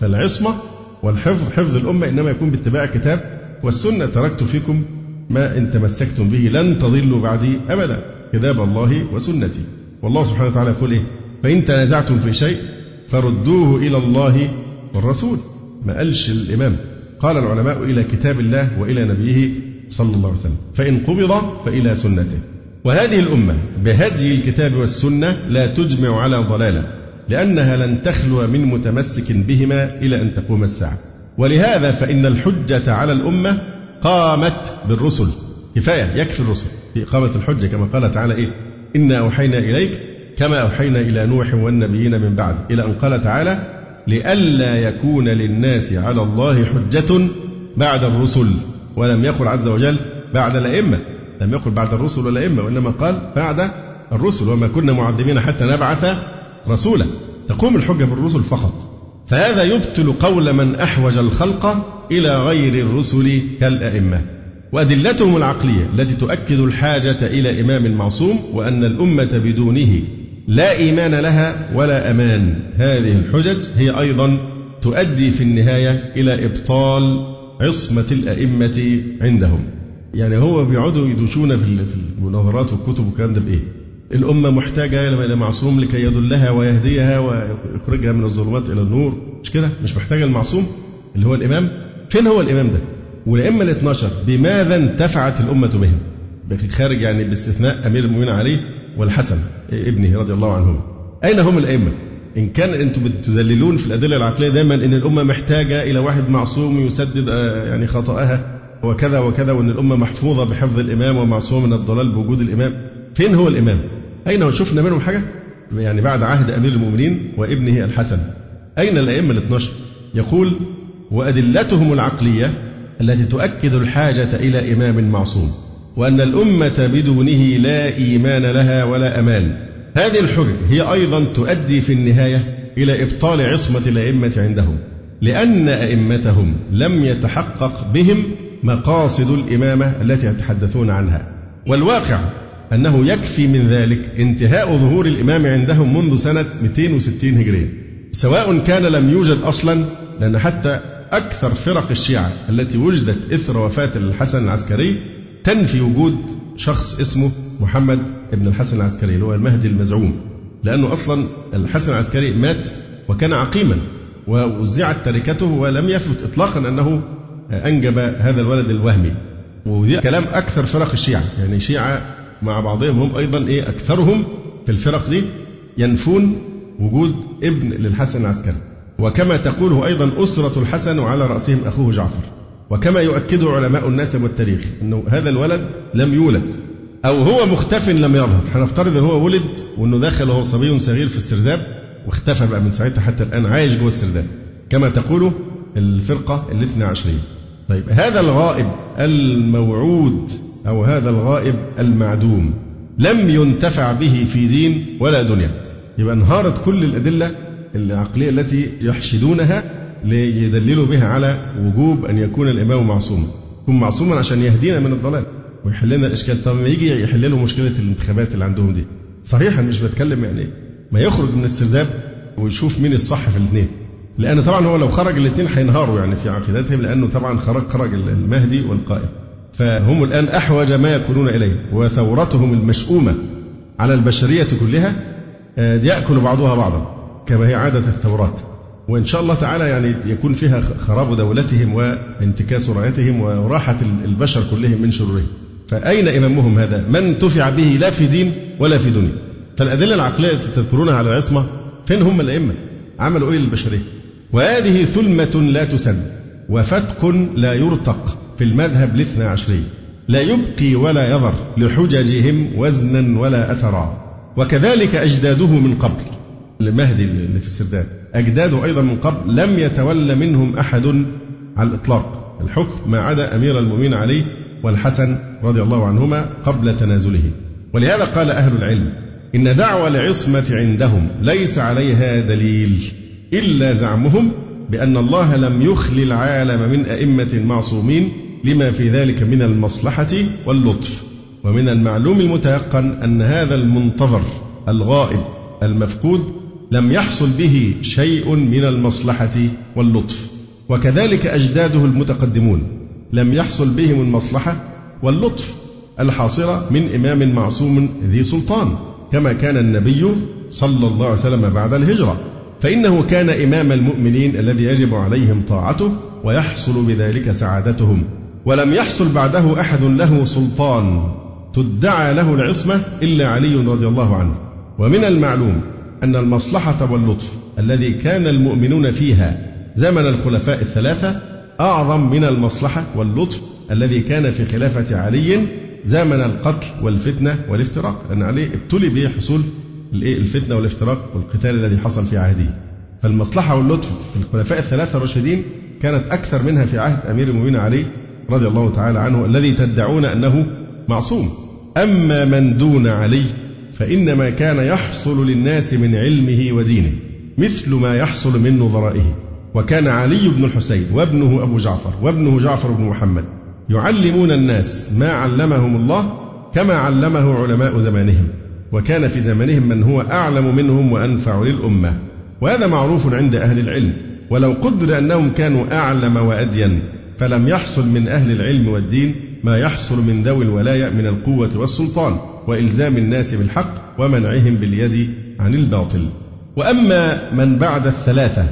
فالعصمة والحفظ حفظ الأمة إنما يكون باتباع الكتاب والسنة. تركت فيكم ما إن تمسكتم به لن تضلوا بعدي أبدا. كتاب الله وسنتي. والله سبحانه وتعالى يقول إيه؟ فإن تنازعتم في شيء فردوه إلى الله والرسول. ما قالش الإمام. قال العلماء إلى كتاب الله وإلى نبيه صلى الله عليه وسلم. فإن قبض فإلى سنته. وهذه الأمة بهدي الكتاب والسنة لا تجمع على ضلالة لأنها لن تخلو من متمسك بهما إلى أن تقوم الساعة. ولهذا فإن الحجة على الأمة قامت بالرسل. كفاية يكفي الرسل. في إقامة الحجة كما قال تعالى إيه؟ إنا أوحينا إليك كما أوحينا إلى نوح والنبيين من بعد. إلى أن قال تعالى لئلا يكون للناس على الله حجة بعد الرسل ولم يقل عز وجل بعد الأئمة. لم يقل بعد الرسل والأئمة وإنما قال بعد الرسل وما كنا معذبين حتى نبعث رسولا. تقوم الحجة بالرسل فقط. فهذا يبطل قول من أحوج الخلق إلى غير الرسل كالأئمة. وأدلتهم العقلية التي تؤكد الحاجة إلى إمام معصوم وأن الأمة بدونه لا إيمان لها ولا أمان هذه الحجج هي أيضا تؤدي في النهاية إلى إبطال عصمة الأئمة عندهم يعني هو بيقعدوا يدوشون في المناظرات والكتب والكلام ده بإيه؟ الأمة محتاجة إلى معصوم لكي يدلها ويهديها ويخرجها من الظلمات إلى النور مش كده؟ مش محتاجة المعصوم اللي هو الإمام فين هو الإمام ده؟ والأئمة ال 12 بماذا انتفعت الأمة بهم؟ خارج يعني باستثناء أمير المؤمنين علي والحسن ابنه رضي الله عنهما أين هم الأئمة؟ إن كان أنتم بتدللون في الأدلة العقلية دائما أن الأمة محتاجة إلى واحد معصوم يسدد آه، يعني خطأها وكذا وكذا وأن الأمة محفوظة بحفظ الإمام ومعصومة من الضلال بوجود الإمام فين هو الإمام؟ أين هو شفنا منهم حاجة؟ يعني بعد عهد أمير المؤمنين وابنه الحسن أين الأئمة ال 12 يقول وأدلتهم العقلية التي تؤكد الحاجة إلى إمام معصوم وأن الأمة بدونه لا إيمان لها ولا أمان. هذه الحجج هي أيضا تؤدي في النهاية إلى إبطال عصمة الأئمة عندهم لأن أئمتهم لم يتحقق بهم مقاصد الإمامة التي يتحدثون عنها. والواقع أنه يكفي من ذلك انتهاء ظهور الإمام عندهم منذ سنة 260 هجرية. سواء كان لم يوجد أصلا لأن حتى أكثر فرق الشيعة التي وجدت إثر وفاة الحسن العسكري تنفي وجود شخص اسمه محمد بن الحسن العسكري اللي هو المهدي المزعوم. لأنه أصلا الحسن العسكري مات وكان عقيما ووزعت تركته ولم يثبت إطلاقا أنه أنجب هذا الولد الوهمي. ودي كلام أكثر فرق الشيعة. يعني الشيعة مع بعضهم هم أيضا إيه أكثرهم في الفرق دي ينفون وجود ابن للحسن العسكري. وكما تقوله أيضا أسرة الحسن وعلى رأسهم أخوه جعفر. وكما يؤكد علماء النسب والتاريخ أنه هذا الولد لم يولد أو هو مختف لم يظهر. هنفترض أن هو ولد وأنه دخل وهو صبي صغير في السرداب واختفى بقى من ساعتها حتى الآن عايش جوه السرداب. كما تقول الفرقة الاثنى عشرية طيب هذا الغائب الموعود أو هذا الغائب المعدوم لم ينتفع به في دين ولا دنيا. يبقى انهارت كل الأدلة العقلية التي يحشدونها ليدللوا بها على وجوب أن يكون الإمام معصوما. يكون معصوما عشان يهدينا من الضلال ويحل لنا الإشكال. طب ما يجي يحل له مشكلة الانتخابات اللي عندهم دي صحيح أنا مش بتكلم يعني ما يخرج من السرداب ويشوف مين الصح في الاثنين. لأن طبعا هو لو خرج الاثنين هينهاروا يعني في عقيدتهم لأنه طبعا خرج خرج المهدي والقائم فهم الآن أحوج ما يكونون إليه وثورتهم المشؤومة على البشرية كلها آه، يأكل بعضها بعضا كما هي عادة الثورات. وإن شاء الله تعالى يعني يكون فيها خراب دولتهم وانتكاس رايتهم وراحة البشر كلهم من شرورهم. فأين إمامهم هذا؟ من انتفع به لا في دين ولا في دنيا. فالأدلة العقلية التي تذكرونها على العصمة فين هم الأئمة؟ عملوا إيه للبشرية؟ وهذه ثلمة لا تسد وفتق لا يرتق في المذهب الاثنى عشري. لا يبقي ولا يذر لحججهم وزنا ولا أثرا. وكذلك أجداده من قبل. المهدي اللي في السرداب. أجداده أيضا من قبل لم يتولى منهم أحد على الإطلاق. الحكم ما عدا أمير المؤمنين علي والحسن رضي الله عنهما قبل تنازله. ولهذا قال أهل العلم إن دعوى العصمة عندهم ليس عليها دليل إلا زعمهم بأن الله لم يخل العالم من أئمة معصومين لما في ذلك من المصلحة واللطف. ومن المعلوم المتيقن أن هذا المنتظر الغائب المفقود لم يحصل به شيء من المصلحة واللطف. وكذلك أجداده المتقدمون. لم يحصل بهم المصلحة واللطف الحاصلة من إمام معصوم ذي سلطان كما كان النبي صلى الله عليه وسلم بعد الهجرة. فإنه كان إمام المؤمنين الذي يجب عليهم طاعته ويحصل بذلك سعادتهم. ولم يحصل بعده أحد له سلطان تدعى له العصمة إلا علي رضي الله عنه. ومن المعلوم أن المصلحة واللطف الذي كان المؤمنون فيها زمن الخلفاء الثلاثة أعظم من المصلحة واللطف الذي كان في خلافة علي زمن القتل والفتنة والافتراق. لأن علي ابتلي بحصول الفتنة والافتراق والقتال الذي حصل في عهده. فالمصلحة واللطف في الخلفاء الثلاثة الراشدين كانت أكثر منها في عهد أمير المؤمنين علي رضي الله تعالى عنه الذي تدعون أنه معصوم. أما من دون علي فإنما كان يحصل للناس من علمه ودينه مثل ما يحصل من نظرائه. وكان علي بن الحسين وابنه أبو جعفر وابنه جعفر بن محمد يعلمون الناس ما علمهم الله كما علمه علماء زمانهم. وكان في زمانهم من هو أعلم منهم وأنفع للأمة. وهذا معروف عند أهل العلم. ولو قدر أنهم كانوا أعلم وأدين فلم يحصل من أهل العلم والدين ما يحصل من ذوي الولاية من القوة والسلطان وإلزام الناس بالحق ومنعهم باليد عن الباطل. وأما من بعد الثلاثة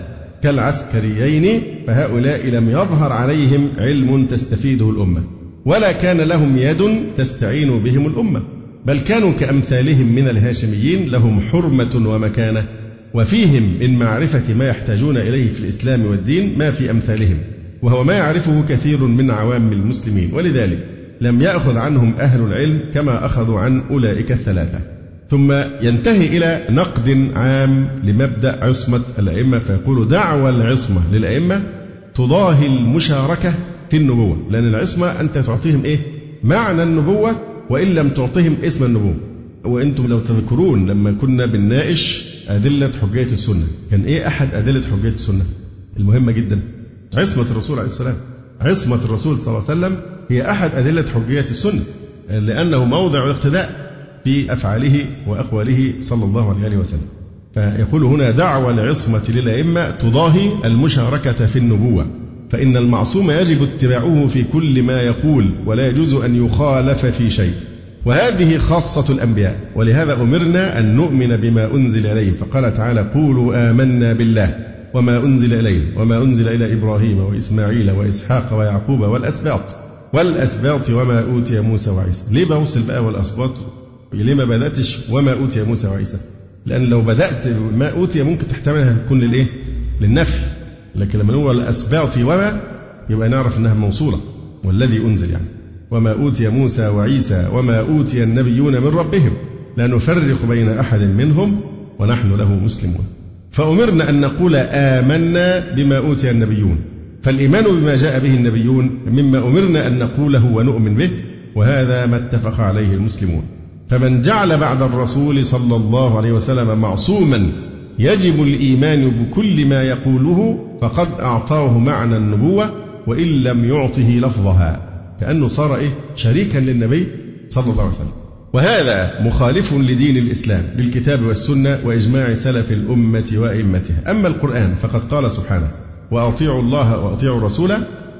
كالعسكريين فهؤلاء لم يظهر عليهم علم تستفيده الأمة ولا كان لهم يد تستعين بهم الأمة بل كانوا كأمثالهم من الهاشميين لهم حرمة ومكانة وفيهم من معرفة ما يحتاجون إليه في الإسلام والدين ما في أمثالهم. وهو ما يعرفه كثير من عوام المسلمين ولذلك لم يأخذ عنهم أهل العلم كما أخذوا عن أولئك الثلاثة. ثم ينتهي إلى نقد عام لمبدأ عصمة الأئمة فيقول دعوى العصمة للأئمة تضاهي المشاركة في النبوة لأن العصمة أنت تعطيهم إيه؟ معنى النبوة وإن لم تعطيهم اسم النبوة. وأنتم لو تذكرون لما كنا بنناقش أدلة حجية السنة كان إيه أحد أدلة حجية السنة؟ المهمة جدا. عصمة الرسول عليه السلام. عصمة الرسول صلى الله عليه وسلم هي أحد أدلة حجية السنة لأنه موضع الاقتداء في أفعاله وأقواله صلى الله عليه وسلم. فيقول هنا دعوى العصمة للأئمة تضاهي المشاركة في النبوة فإن المعصوم يجب اتباعه في كل ما يقول ولا يجوز أن يخالف في شيء. وهذه خاصة الأنبياء ولهذا أمرنا أن نؤمن بما أنزل إليهم فقال تعالى قولوا آمنا بالله. وما أنزل إليه وما أنزل إلى إبراهيم وإسماعيل وإسحاق ويعقوب والأسباط. والأسباط وما أوتي موسى وعيسى. ليه بوصل بقى والأسباط؟ ليه ما بدأتش وما أوتي موسى وعيسى؟ لأن لو بدأت ما أوتي ممكن تحتملها تكون للإيه؟ للنفي. لكن لما نقول الأسباط وما يبقى نعرف أنها موصولة. والذي أنزل يعني. وما أوتي موسى وعيسى وما أوتي النبيون من ربهم. لا نفرق بين أحد منهم ونحن له مسلمون. فأمرنا أن نقول آمنا بما أوتي النبيون. فالإيمان بما جاء به النبيون مما أمرنا أن نقوله ونؤمن به وهذا ما اتفق عليه المسلمون. فمن جعل بعد الرسول صلى الله عليه وسلم معصوما يجب الإيمان بكل ما يقوله فقد أعطاه معنى النبوة وإن لم يعطه لفظها كأنه صار إيه؟ شريكا للنبي صلى الله عليه وسلم. وهذا مخالف لدين الإسلام بالكتاب والسنة وإجماع سلف الأمة وأئمتها. أما القرآن فقد قال سبحانه وأطيعوا الله وأطيعوا الرسول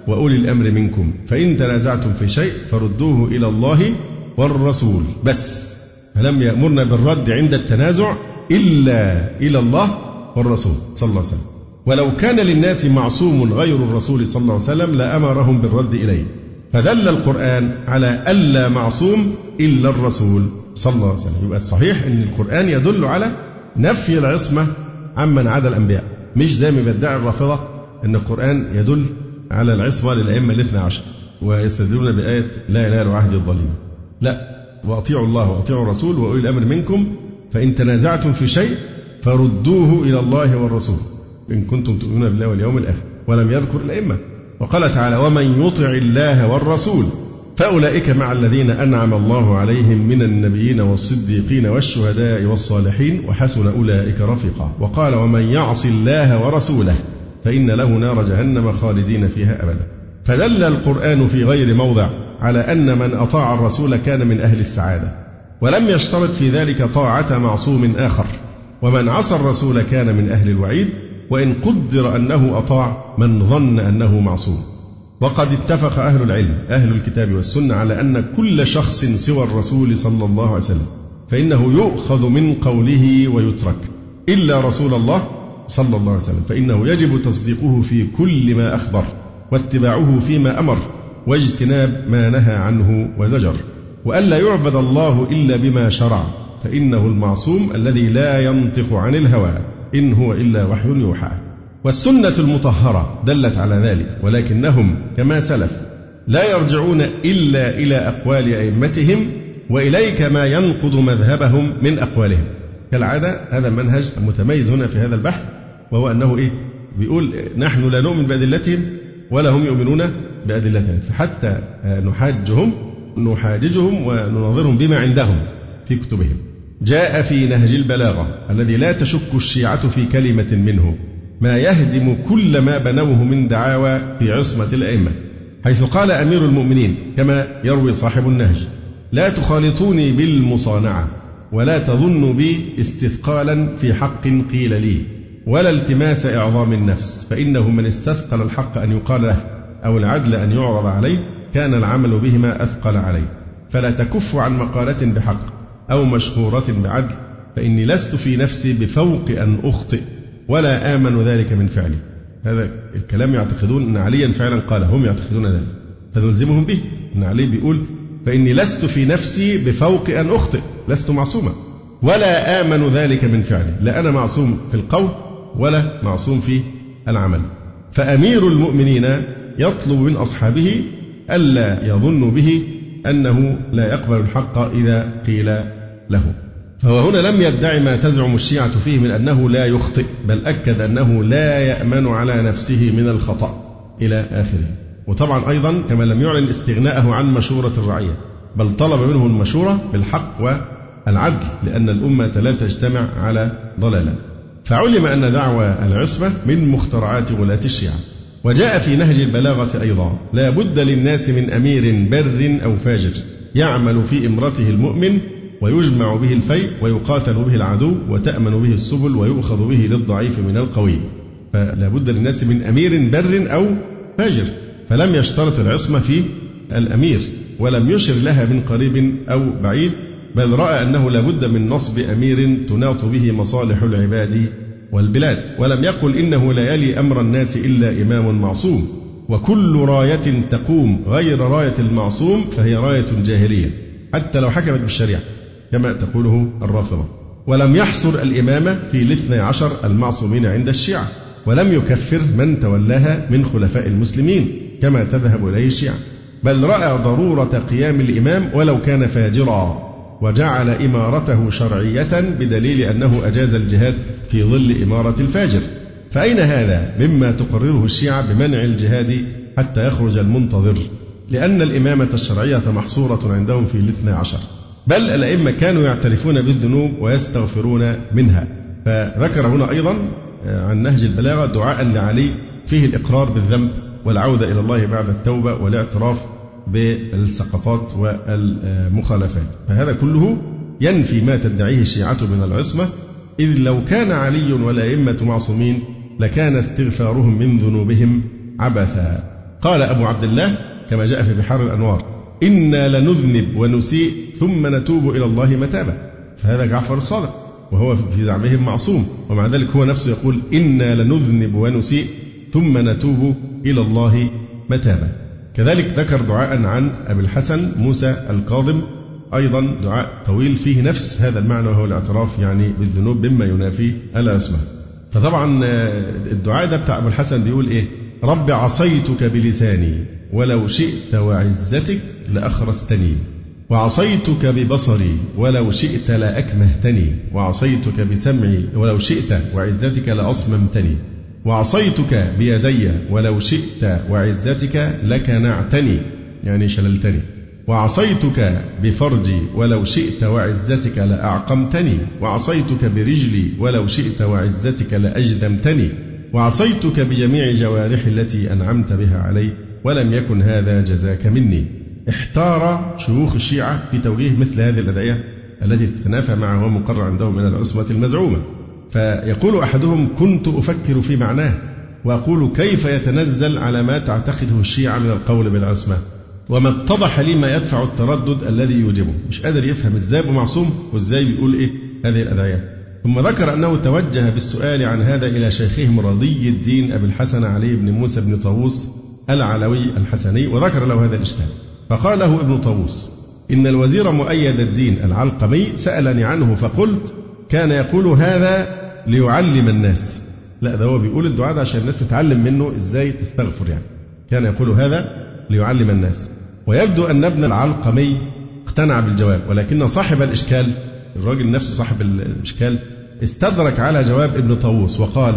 وأولي الأمر منكم فإن تنازعتم في شيء فردوه إلى الله والرسول. بس. فلم يأمرنا بالرد عند التنازع إلا إلى الله والرسول صلى الله عليه وسلم. ولو كان للناس معصوم غير الرسول صلى الله عليه وسلم لأمرهم بالرد إليه. فدل القرآن على ألا معصوم إلا الرسول صلى الله عليه وسلم. يبقى الصحيح أن القرآن يدل على نفي العصمة عمن عدا الأنبياء. مش زي ما بيدعي الرافضة أن القرآن يدل على العصمة للأئمة الاثنى عشر ويستدلون بآية لا إلا عهد الظالمين لا. وأطيعوا الله وأطيعوا الرسول وأولي الأمر منكم فإن تنازعتم في شيء فردوه إلى الله والرسول. إن كنتم تؤمنون بالله واليوم الآخر. ولم يذكر الأئمة. وقال تعالى ومن يطع الله والرسول فأولئك مع الذين أنعم الله عليهم من النبيين والصديقين والشهداء والصالحين وحسن أولئك رفيقا. وقال ومن يعص الله ورسوله فإن له نار جهنم خالدين فيها أبدا. فدل القرآن في غير موضع على أن من أطاع الرسول كان من أهل السعادة ولم يشترط في ذلك طاعة معصوم آخر. ومن عصى الرسول كان من أهل الوعيد وإن قدر أنه أطاع من ظن أنه معصوم. وقد اتفق أهل العلم أهل الكتاب والسنة على أن كل شخص سوى الرسول صلى الله عليه وسلم فإنه يؤخذ من قوله ويترك إلا رسول الله صلى الله عليه وسلم فإنه يجب تصديقه في كل ما أخبر واتباعه فيما أمر واجتناب ما نهى عنه وزجر. وألا يعبد الله إلا بما شرع فإنه المعصوم الذي لا ينطق عن الهوى. إن هو إلا وحي يوحى. والسنة المطهرة دلت على ذلك ولكنهم كما سلف لا يرجعون إلا إلى أقوال أئمتهم وإليك ما ينقض مذهبهم من أقوالهم. كالعادة هذا منهج متميز هنا في هذا البحث وهو أنه إيه؟ بيقول نحن لا نؤمن بأدلتهم ولا هم يؤمنون بأدلتنا فحتى نحاجهم نحاججهم ونناظرهم بما عندهم في كتبهم. جاء في نهج البلاغة الذي لا تشك الشيعة في كلمة منه ما يهدم كل ما بنوه من دعاوى في عصمة الأئمة. حيث قال أمير المؤمنين كما يروي صاحب النهج لا تخالطوني بالمصانعة ولا تظنوا بي استثقالا في حق قيل لي ولا التماس إعظام النفس فإنه من استثقل الحق أن يقال له أو العدل أن يعرض عليه كان العمل بهما أثقل عليه. فلا تكف عن مقالة بحق. أو مشهورة بعدل فإني لست في نفسي بفوق أن أخطئ ولا آمن ذلك من فعلي. هذا الكلام يعتقدون أن عليا فعلا قال هم يعتقدون ذلك. فنلزمهم به. أن علي بيقول فإني لست في نفسي بفوق أن أخطئ لست معصوما ولا آمن ذلك من فعلي. لا أنا معصوم في القول ولا معصوم في العمل. فأمير المؤمنين يطلب من أصحابه ألا يظنوا به أنه لا يقبل الحق إذا قيل له. فهو هنا لم يدعي ما تزعم الشيعة فيه من أنه لا يخطئ بل أكد أنه لا يأمن على نفسه من الخطأ إلى آخره. وطبعا أيضا كما لم يعلن استغناءه عن مشورة الرعية بل طلب منه المشورة بالحق والعدل لأن الأمة لا تجتمع على ضلالة فعلم أن دعوى العصمة من مخترعات ولاة الشيعة. وجاء في نهج البلاغة أيضا لا بد للناس من أمير بر أو فاجر يعمل في إمرته المؤمن ويجمع به الفيء ويقاتل به العدو وتأمن به السبل ويؤخذ به للضعيف من القوي. فلا بد للناس من أمير بر أو فاجر. فلم يشترط العصمة في الأمير ولم يشر لها من قريب أو بعيد بل رأى أنه لا بد من نصب أمير تناط به مصالح العباد والبلاد. ولم يقل إنه لا يلي أمر الناس إلا إمام معصوم. وكل راية تقوم غير راية المعصوم فهي راية جاهلية. حتى لو حكمت بالشريعة كما تقوله الرافضة. ولم يحصر الإمامة في الاثني عشر المعصومين عند الشيعة. ولم يكفر من تولاها من خلفاء المسلمين كما تذهب إليه الشيعة. بل رأى ضرورة قيام الإمام ولو كان فاجرا. وجعل إمارته شرعية بدليل أنه أجاز الجهاد في ظل إمارة الفاجر. فأين هذا؟ مما تقرره الشيعة بمنع الجهاد حتى يخرج المنتظر. لأن الإمامة الشرعية محصورة عندهم في الاثنى عشر. بل الأئمة كانوا يعترفون بالذنوب ويستغفرون منها. فذكر هنا أيضا آه، عن نهج البلاغة دعاء لعلي فيه الإقرار بالذنب والعودة إلى الله بعد التوبة والاعتراف بالسقطات والمخالفات. فهذا كله ينفي ما تدعيه الشيعة من العصمة. إذ لو كان علي والأئمة معصومين لكان استغفارهم من ذنوبهم عبثا. قال أبو عبد الله كما جاء في بحار الأنوار إنا لنذنب ونسيء ثم نتوب إلى الله متابا. فهذا جعفر الصادق وهو في زعمهم معصوم. ومع ذلك هو نفسه يقول إنا لنذنب ونسيء ثم نتوب إلى الله متابا. كذلك ذكر دعاء عن أبي الحسن موسى الكاظم أيضا دعاء طويل فيه نفس هذا المعنى وهو الاعتراف يعني بالذنوب مما ينافي العصمة فطبعا آه، الدعاء ده بتاع أبو الحسن بيقول إيه؟ رب عصيتك بلساني ولو شئت وعزتك لأخرستني. وعصيتك ببصري ولو شئت لأكمهتني. وعصيتك بسمعي ولو شئت وعزتك لأصممتني. وعصيتك بيدي ولو شئت وعزتك لكنعتني. يعني شللتني. وعصيتك بفرجي ولو شئت وعزتك لأعقمتني. وعصيتك برجلي ولو شئت وعزتك لأجذمتني. وعصيتك بجميع جوارحي التي أنعمت بها علي ولم يكن هذا جزاك مني. احتار شيوخ الشيعة في توجيه مثل هذه الأدعية التي تتنافى مع ما مقرر عندهم من العصمة المزعومة. فيقول أحدهم كنت أفكر في معناه وأقول كيف يتنزل على ما تعتقده الشيعة من القول بالعصمة وما اتضح لي ما يدفع التردد الذي يوجبه. مش قادر يفهم إزاي أبو معصوم وإزاي بيقول إيه هذه الأدعية. ثم ذكر أنه توجه بالسؤال عن هذا إلى شيخهم رضي الدين أبي الحسن علي بن موسى بن طاووس العلوي الحسني وذكر له هذا الإشكال. فقال له ابن طاووس إن الوزير مؤيد الدين العلقمي سألني عنه فقلت كان يقول هذا ليعلم الناس. لا ده هو بيقول الدعاء ده عشان الناس تتعلم منه إزاي تستغفر يعني. كان يقول هذا ليعلم الناس. ويبدو أن ابن العلقمي اقتنع بالجواب ولكن صاحب الإشكال الراجل نفسه صاحب الإشكال استدرك على جواب ابن طاووس وقال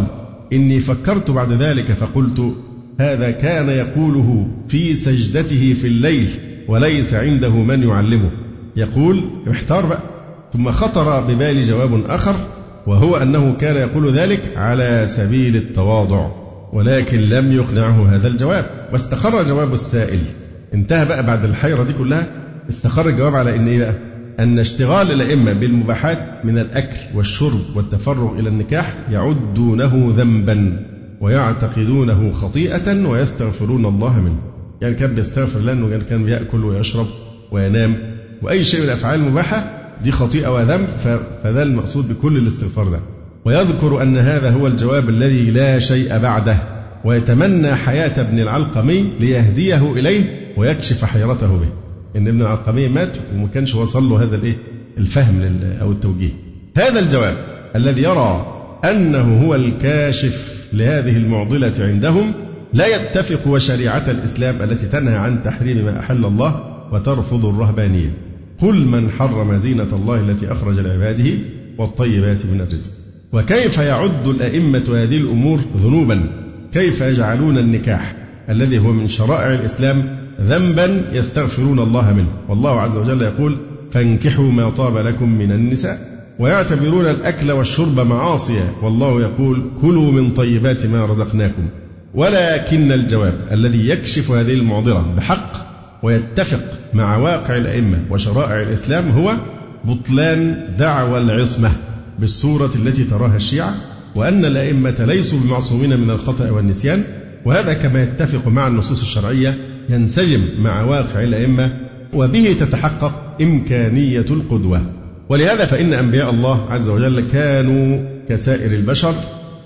إني فكرت بعد ذلك فقلت هذا كان يقوله في سجدته في الليل وليس عنده من يعلمه. يقول احتار بقى. ثم خطر ببالي جواب آخر وهو أنه كان يقول ذلك على سبيل التواضع ولكن لم يقنعه هذا الجواب واستقر جواب السائل انتهى بقى بعد الحيرة دي كلها استقر الجواب على إن إيه بقى؟ أن اشتغال الأئمة بالمباحات من الأكل والشرب والتفرغ إلى النكاح يعدونه ذنبا ويعتقدونه خطيئة ويستغفرون الله منه يعني كان بيستغفر لأنه كان بيأكل ويشرب وينام وأي شيء من الأفعال المباحة دي خطيئة وذنب فده المقصود بكل الاستغفار ده. ويذكر أن هذا هو الجواب الذي لا شيء بعده ويتمنى حياة ابن العلقمي ليهديه إليه ويكشف حيرته به. إن ابن العلقمي مات وما كانش وصل له هذا الإيه؟ الفهم أو التوجيه. هذا الجواب الذي يرى أنه هو الكاشف لهذه المعضلة عندهم لا يتفق وشريعة الإسلام التي تنهى عن تحريم ما أحل الله وترفض الرهبانية. قل من حرم زينة الله التي أخرج لعباده والطيبات من الرزق وكيف يعد الأئمة هذه الأمور ذنوبا كيف يجعلون النكاح الذي هو من شرائع الإسلام ذنبا يستغفرون الله منه والله عز وجل يقول فانكحوا ما طاب لكم من النساء ويعتبرون الأكل والشرب معاصيا والله يقول كلوا من طيبات ما رزقناكم ولكن الجواب الذي يكشف هذه المعضلة بحق ويتفق مع واقع الأئمة وشرائع الإسلام هو بطلان دعوى العصمة بالصورة التي تراها الشيعة وأن الأئمة ليسوا بمعصومين من الخطأ والنسيان وهذا كما يتفق مع النصوص الشرعية ينسجم مع واقع الأئمة وبه تتحقق إمكانية القدوة. ولهذا فإن أنبياء الله عز وجل كانوا كسائر البشر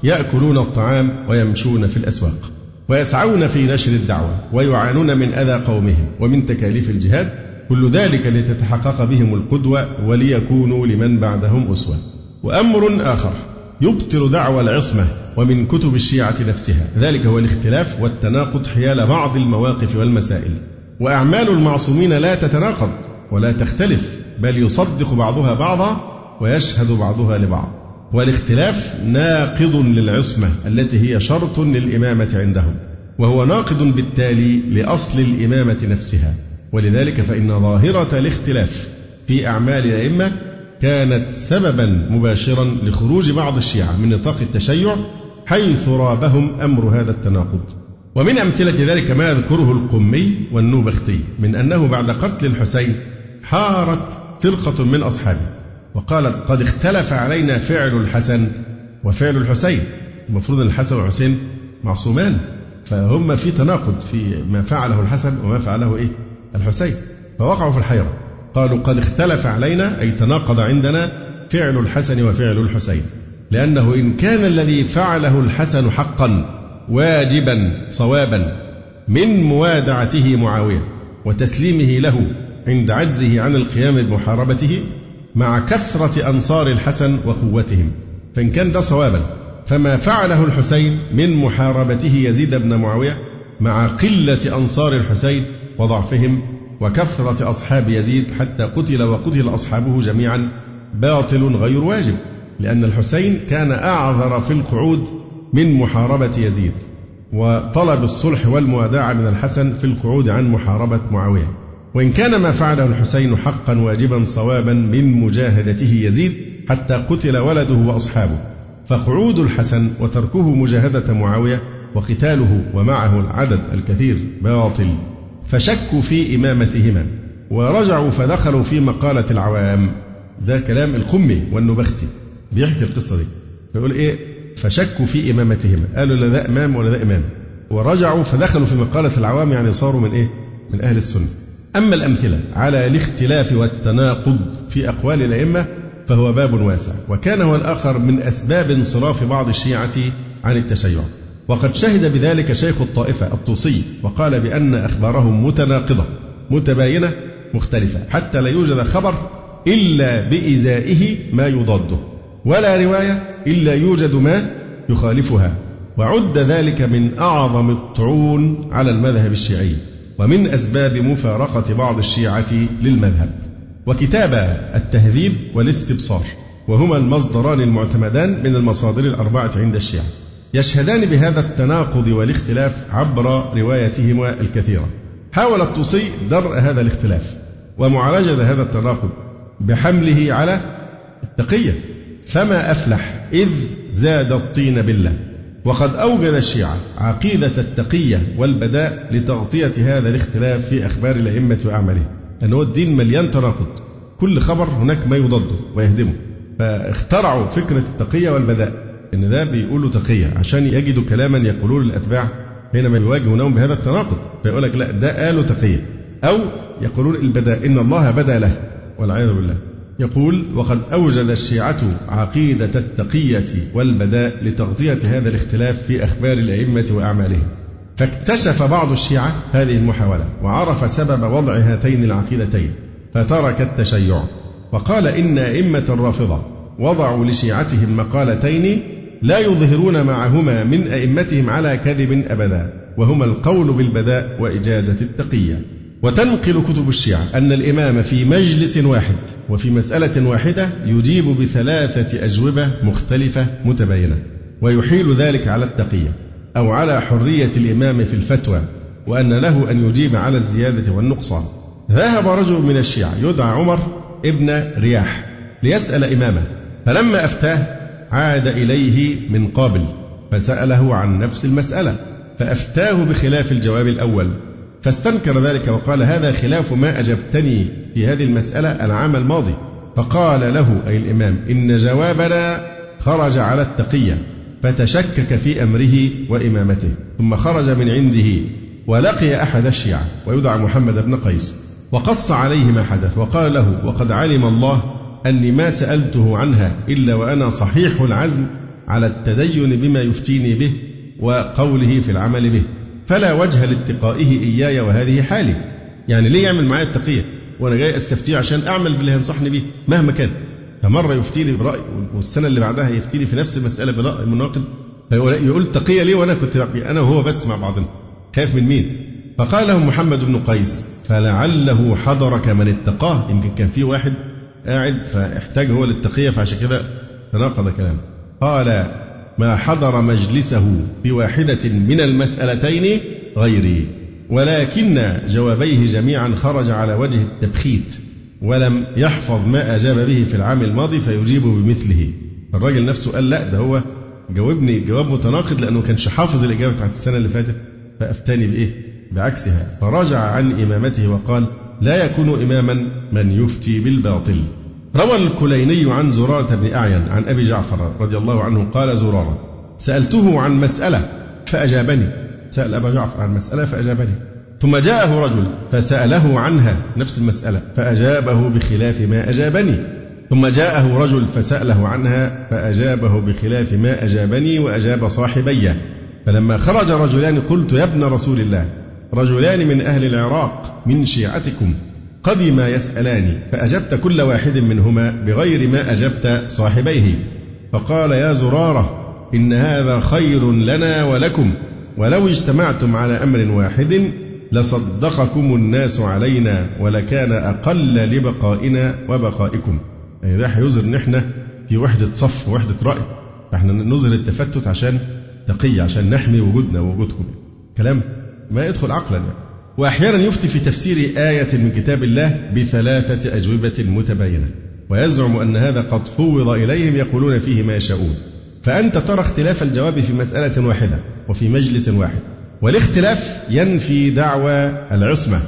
يأكلون الطعام ويمشون في الأسواق. ويسعون في نشر الدعوة ويعانون من أذى قومهم ومن تكاليف الجهاد كل ذلك لتتحقق بهم القدوة وليكونوا لمن بعدهم أسوة. وأمر آخر يبطل دعوى العصمة ومن كتب الشيعة نفسها. ذلك هو الاختلاف والتناقض حيال بعض المواقف والمسائل. وأعمال المعصومين لا تتناقض ولا تختلف بل يصدق بعضها بعضا ويشهد بعضها لبعض. والاختلاف ناقض للعصمة التي هي شرط للإمامة عندهم وهو ناقض بالتالي لأصل الإمامة نفسها. ولذلك فإن ظاهرة الاختلاف في أعمال الأئمة كانت سببا مباشرا لخروج بعض الشيعة من نطاق التشيع حيث رابهم أمر هذا التناقض. ومن أمثلة ذلك ما يذكره القمي والنوبختي من أنه بعد قتل الحسين حارت فرقة من أصحابه. وقالت قد اختلف علينا فعل الحسن وفعل الحسين. المفروض أن الحسن والحسين معصومان فهم في تناقض في ما فعله الحسن وما فعله إيه؟ الحسين. فوقعوا في الحيرة. قالوا قد اختلف علينا أي تناقض عندنا فعل الحسن وفعل الحسين. لأنه إن كان الذي فعله الحسن حقا واجبا صوابا من موادعته معاوية وتسليمه له عند عجزه عن القيام بمحاربته مع كثرة أنصار الحسن وقوتهم. فإن كان ده صوابا فما فعله الحسين من محاربته يزيد بن معاوية مع قلة أنصار الحسين وضعفهم وكثرة أصحاب يزيد حتى قتل وقتل أصحابه جميعا باطل غير واجب لأن الحسين كان أعذر في القعود من محاربة يزيد وطلب الصلح والموادعة من الحسن في القعود عن محاربة معاوية. وإن كان ما فعله الحسين حقا واجبا صوابا من مجاهدته يزيد حتى قتل ولده وأصحابه فقعود الحسن وتركه مجاهدة معاوية وقتاله ومعه العدد الكثير باطل فشكوا في إمامتهما ورجعوا فدخلوا في مقالة العوام ده كلام الخمي والنبختي بيحكي القصة دي فيقول إيه؟ فشكوا في إمامتهما قالوا لا ده إمام ولا ده إمام ورجعوا فدخلوا في مقالة العوام يعني صاروا من إيه؟ من أهل السنة. أما الأمثلة على الاختلاف والتناقض في أقوال الأئمة فهو باب واسع وكان هو الآخر من أسباب انصراف بعض الشيعة عن التشيع. وقد شهد بذلك شيخ الطائفة الطوسي وقال بأن أخبارهم متناقضة متباينة مختلفة حتى لا يوجد خبر إلا بإزائه ما يضاده ولا رواية إلا يوجد ما يخالفها. وعد ذلك من أعظم الطعون على المذهب الشيعي. ومن أسباب مفارقة بعض الشيعة للمذهب وكتاب التهذيب والاستبصار وهما المصدران المعتمدان من المصادر الأربعة عند الشيعة. يشهدان بهذا التناقض والاختلاف عبر روايتهما الكثيرة. حاول الطوسي درء هذا الاختلاف ومعالجة هذا التناقض بحمله على التقية. فما أفلح إذ زاد الطين بالله. وقد أوجد الشيعة عقيدة التقية والبداء لتغطية هذا الاختلاف في أخبار الأئمة وأعمالهم. أن هو الدين مليان تناقض. كل خبر هناك ما يضده ويهدمه. فاخترعوا فكرة التقية والبداء. إن ده بيقولوا تقية عشان يجدوا كلاما يقولون للأتباع حينما يواجهونهم بهذا التناقض. فيقول لك لا ده قالوا تقية. أو يقولون البداء إن الله بدا له. والعياذ بالله. يقول وقد أوجد الشيعة عقيدة التقية والبداء لتغطية هذا الاختلاف في أخبار الأئمة وأعمالهم. فاكتشف بعض الشيعة هذه المحاولة وعرف سبب وضع هاتين العقيدتين فترك التشيع وقال إن أئمة الرافضة وضعوا لشيعتهم مقالتين لا يظهرون معهما من أئمتهم على كذب أبدا وهما القول بالبداء وإجازة التقية. وتنقل كتب الشيعة أن الإمام في مجلس واحد وفي مسألة واحدة يجيب بثلاثة أجوبة مختلفة متباينة ويحيل ذلك على التقية أو على حرية الإمام في الفتوى وأن له أن يجيب على الزيادة والنقصان. ذهب رجل من الشيعة يدعى عمر ابن رياح ليسأل إمامه فلما أفتاه عاد إليه من قابل فسأله عن نفس المسألة فأفتاه بخلاف الجواب الأول فاستنكر ذلك وقال هذا خلاف ما أجبتني في هذه المسألة العام الماضي. فقال له أي الإمام إن جوابنا خرج على التقية فتشكك في أمره وإمامته ثم خرج من عنده ولقي أحد الشيعة ويدعى محمد بن قيس وقص عليه ما حدث وقال له وقد علم الله أني ما سألته عنها إلا وأنا صحيح العزم على التدين بما يفتيني به وقوله في العمل به. فلا وجه لاتقائه إياي وهذه حالي. يعني ليه يعمل معايا التقية؟ وأنا جاي أستفتيه عشان أعمل باللي هينصحني به مهما كان. فمرة يفتيني برأي والسنة اللي بعدها يفتيني في نفس المسألة برأي مناقض يقول تقية ليه؟ وأنا كنت أنا وهو بس مع بعضنا. خايف من مين؟ فقال له محمد بن قيس فلعله حضرك من اتقاه. يمكن كان في واحد قاعد فاحتاج هو للتقية فعشان كده تناقض كلامه. قال ما حضر مجلسه بواحدة من المسألتين غيري. ولكن جوابيه جميعا خرج على وجه التبخيت ولم يحفظ ما أجاب به في العام الماضي فيجيب بمثله. الراجل نفسه قال لا ده هو جاوبني جواب متناقض لأنه كانش حافظ الإجابة بتاعت السنة اللي فاتت. فأفتاني بإيه؟ بعكسها. فرجع عن إمامته وقال لا يكون إماما من يفتي بالباطل. روى الكليني عن زرارة بن أعين عن أبي جعفر رضي الله عنه قال زرارة سألته عن مسألة فأجابني سأل أبا جعفر عن مسألة فأجابني ثم جاءه رجل فسأله عنها نفس المسألة فأجابه بخلاف ما أجابني ثم جاءه رجل فسأله عنها فأجابه بخلاف ما أجابني وأجاب صاحبي فلما خرج رجلان قلت يا ابن رسول الله رجلان من أهل العراق من شيعتكم. قدما يسألان فأجبت كل واحد منهما بغير ما أجبت صاحبيه. فقال يا زرارة إن هذا خير لنا ولكم ولو اجتمعتم على أمر واحد لصدقكم الناس علينا ولكان أقل لبقائنا وبقائكم. يعني ده هيظهر إن إحنا في وحدة صف ووحدة رأي. فإحنا نظهر التفتت عشان تقي عشان نحمي وجودنا ووجودكم. كلام ما يدخل عقلا. يعني. وأحيانا يفتي في تفسير آية من كتاب الله بثلاثة أجوبة متباينة. ويزعم أن هذا قد فوض إليهم يقولون فيه ما يشاءون. فأنت ترى اختلاف الجواب في مسألة واحدة وفي مجلس واحد. والاختلاف ينفي دعوى العصمة.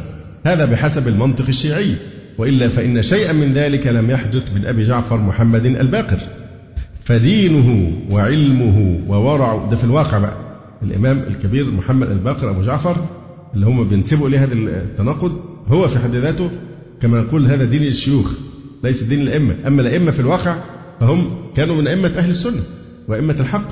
هذا بحسب المنطق الشيعي. وإلا فإن شيئا من ذلك لم يحدث من أبي جعفر محمد الباقر. فدينه وعلمه وورعه ده في الواقع بقى. الإمام الكبير محمد الباقر أبو جعفر اللي هم بينسبوا إليه هذا التناقض هو في حد ذاته كما نقول هذا دين الشيوخ ليس دين الأئمة. أما الأئمة في الواقع فهم كانوا من أئمة أهل السنة وأئمة الحق.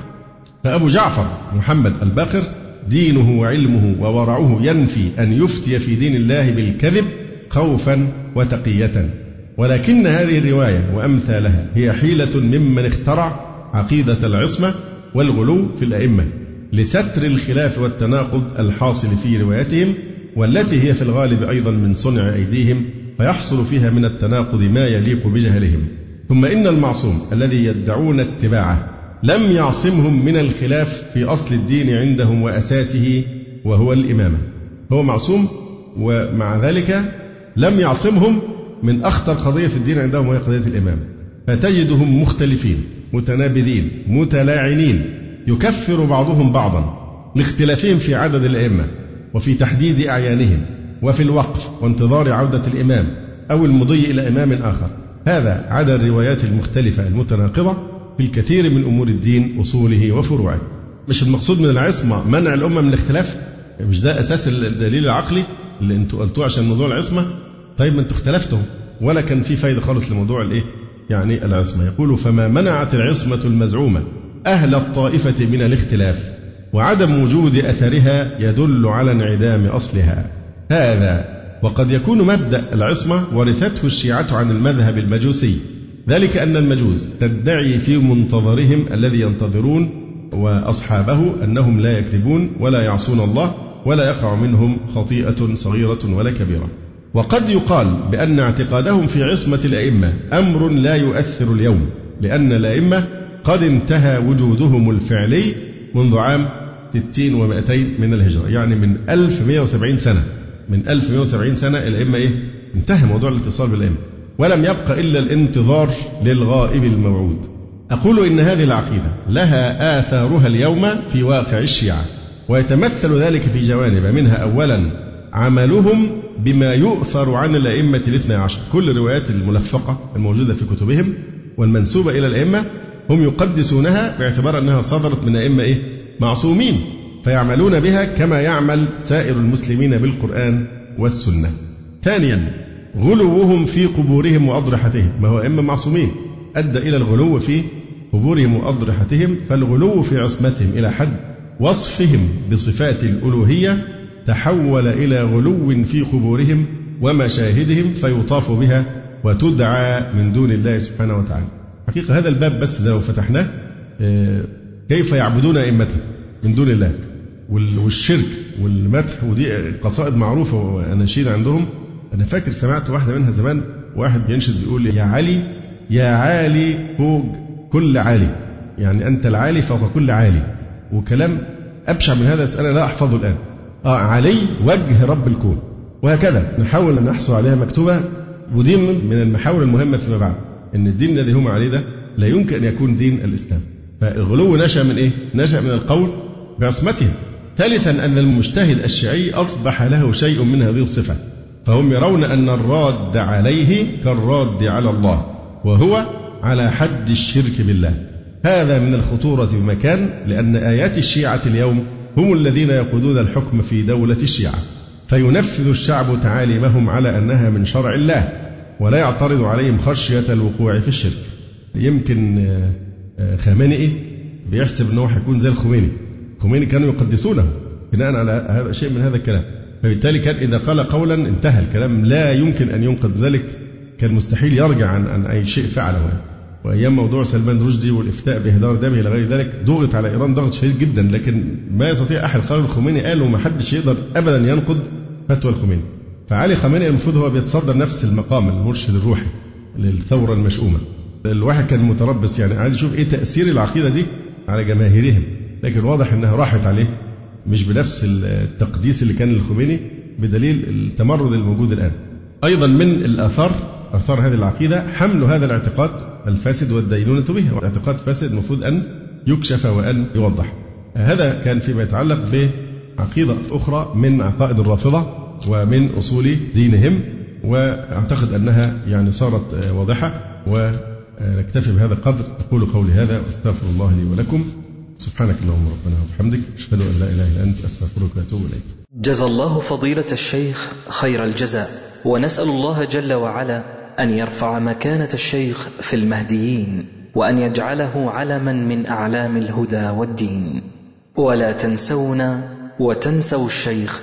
فأبو جعفر محمد الباقر دينه وعلمه وورعه ينفي أن يفتي في دين الله بالكذب خوفا وتقية. ولكن هذه الرواية وأمثالها هي حيلة ممن اخترع عقيدة العصمة والغلو في الأئمة. لستر الخلاف والتناقض الحاصل في روايتهم والتي هي في الغالب أيضا من صنع أيديهم فيحصل فيها من التناقض ما يليق بجهلهم. ثم إن المعصوم الذي يدعون اتباعه لم يعصمهم من الخلاف في أصل الدين عندهم وأساسه وهو الإمامة. هو معصوم ومع ذلك لم يعصمهم من أخطر قضية في الدين عندهم وهي قضية الإمامة فتجدهم مختلفين متنابذين متلاعنين. يكفر بعضهم بعضا لاختلافهم في عدد الأئمة وفي تحديد أعيانهم وفي الوقف وانتظار عودة الإمام أو المضي إلى إمام آخر. هذا عدا الروايات المختلفة المتناقضة في الكثير من أمور الدين أصوله وفروعه. مش المقصود من العصمة منع الأمة من الاختلاف؟ مش ده أساس الدليل العقلي اللي أنتوا قلتوه عشان موضوع العصمة؟ طيب ما أنتوا اختلفتم ولا كان في فايدة خالص لموضوع الإيه؟ يعني العصمة. يقول فما منعت العصمة المزعومة. أهل الطائفة من الاختلاف وعدم وجود أثرها يدل على انعدام أصلها. هذا وقد يكون مبدأ العصمة ورثته الشيعة عن المذهب المجوسي. ذلك أن المجوس تدعي في منتظرهم الذي ينتظرون وأصحابه أنهم لا يكذبون ولا يعصون الله ولا يقع منهم خطيئة صغيرة ولا كبيرة. وقد يقال بأن اعتقادهم في عصمة الأئمة أمر لا يؤثر اليوم لأن الأئمة قد انتهى وجودهم الفعلي منذ عام 60 و200 من الهجرة. يعني من 1170 سنة. من 1170 سنة الأئمة إيه؟ انتهى موضوع الاتصال بالأئمة ولم يبق إلا الانتظار للغائب الموعود. أقول إن هذه العقيدة لها آثارها اليوم في واقع الشيعة ويتمثل ذلك في جوانب منها أولا عملهم بما يؤثر عن الأئمة الاثنى عشر. كل الروايات الملفقة الموجودة في كتبهم والمنسوبة إلى الأئمة هم يقدسونها باعتبار أنها صدرت من أئمة إيه؟ معصومين فيعملون بها كما يعمل سائر المسلمين بالقرآن والسنة. ثانيا غلوهم في قبورهم وأضرحتهم ما هو أئمة معصومين. أدى إلى الغلو في قبورهم وأضرحتهم فالغلو في عصمتهم إلى حد وصفهم بصفات الألوهية تحول إلى غلو في قبورهم ومشاهدهم فيطاف بها وتدعى من دون الله سبحانه وتعالى. حقيقة هذا الباب بس ده لو فتحناه آه، كيف يعبدون أئمتهم من دون الله؟ والشرك والمدح ودي قصائد معروفة وأناشيد عندهم. أنا فاكر سمعت واحدة منها زمان واحد بينشد بيقول يا علي يا عالي فوق كل عالي. يعني أنت العالي فوق كل عالي. وكلام أبشع من هذا أنا لا أحفظه الآن. آه علي وجه رب الكون. وهكذا نحاول أن نحصل عليها مكتوبة ودي من المحاور المهمة فيما بعد. أن الدين الذي هم عليه ده لا يمكن أن يكون دين الإسلام. فالغلو نشأ من إيه؟ نشأ من القول بعصمتهم ثالثا أن المجتهد الشيعي أصبح له شيء من هذه الصفة. فهم يرون أن الراد عليه كالراد على الله وهو على حد الشرك بالله. هذا من الخطورة بمكان لأن آيات الشيعة اليوم هم الذين يقودون الحكم في دولة الشيعة. فينفذ الشعب تعاليمهم على أنها من شرع الله. ولا يعترض عليهم خشية الوقوع في الشرك. يمكن آه، آه، خامنئي بيحسب أنه هيكون زي الخميني. الخميني كانوا يقدسونه بناء على شيء من هذا الكلام. فبالتالي كان إذا قال قولا انتهى الكلام. لا يمكن أن ينقذ ذلك. كان مستحيل يرجع عن, عن أي شيء فعله. وأيام موضوع سلمان رشدي والإفتاء باهدار دمه إلى غير ذلك ضغط على إيران ضغط شديد جدا. لكن ما يستطيع أحد. قال الخميني قال وما حدش يقدر ابدا ينقض فتوى الخميني. فعلي خامنئي المفروض هو بيتصدر نفس المقام المرشد الروحي للثورة المشؤومة. الواحد كان متربص يعني عايز يشوف إيه تأثير العقيدة دي على جماهيرهم. لكن واضح إنها راحت عليه مش بنفس التقديس اللي كان للخميني بدليل التمرد الموجود الآن. أيضا من الأثار أثار هذه العقيدة حمل هذا الاعتقاد الفاسد والدينونة به اعتقاد فاسد المفروض أن يكشف وأن يوضح. هذا كان فيما يتعلق بعقيدة أخرى من عقائد الرافضة. ومن أصول دينهم وأعتقد أنها يعني صارت واضحة ونكتفي بهذا القدر. أقول قولي هذا وأستغفر الله لي ولكم. سبحانك اللهم ربنا وبحمدك. أشهد أن لا إله إلا أنت. أستغفرك وأتوب إليك. جزى الله فضيلة الشيخ خير الجزاء. ونسأل الله جل وعلا أن يرفع مكانة الشيخ في المهديين وأن يجعله علما من أعلام الهدى والدين. ولا تنسونا وتنسوا الشيخ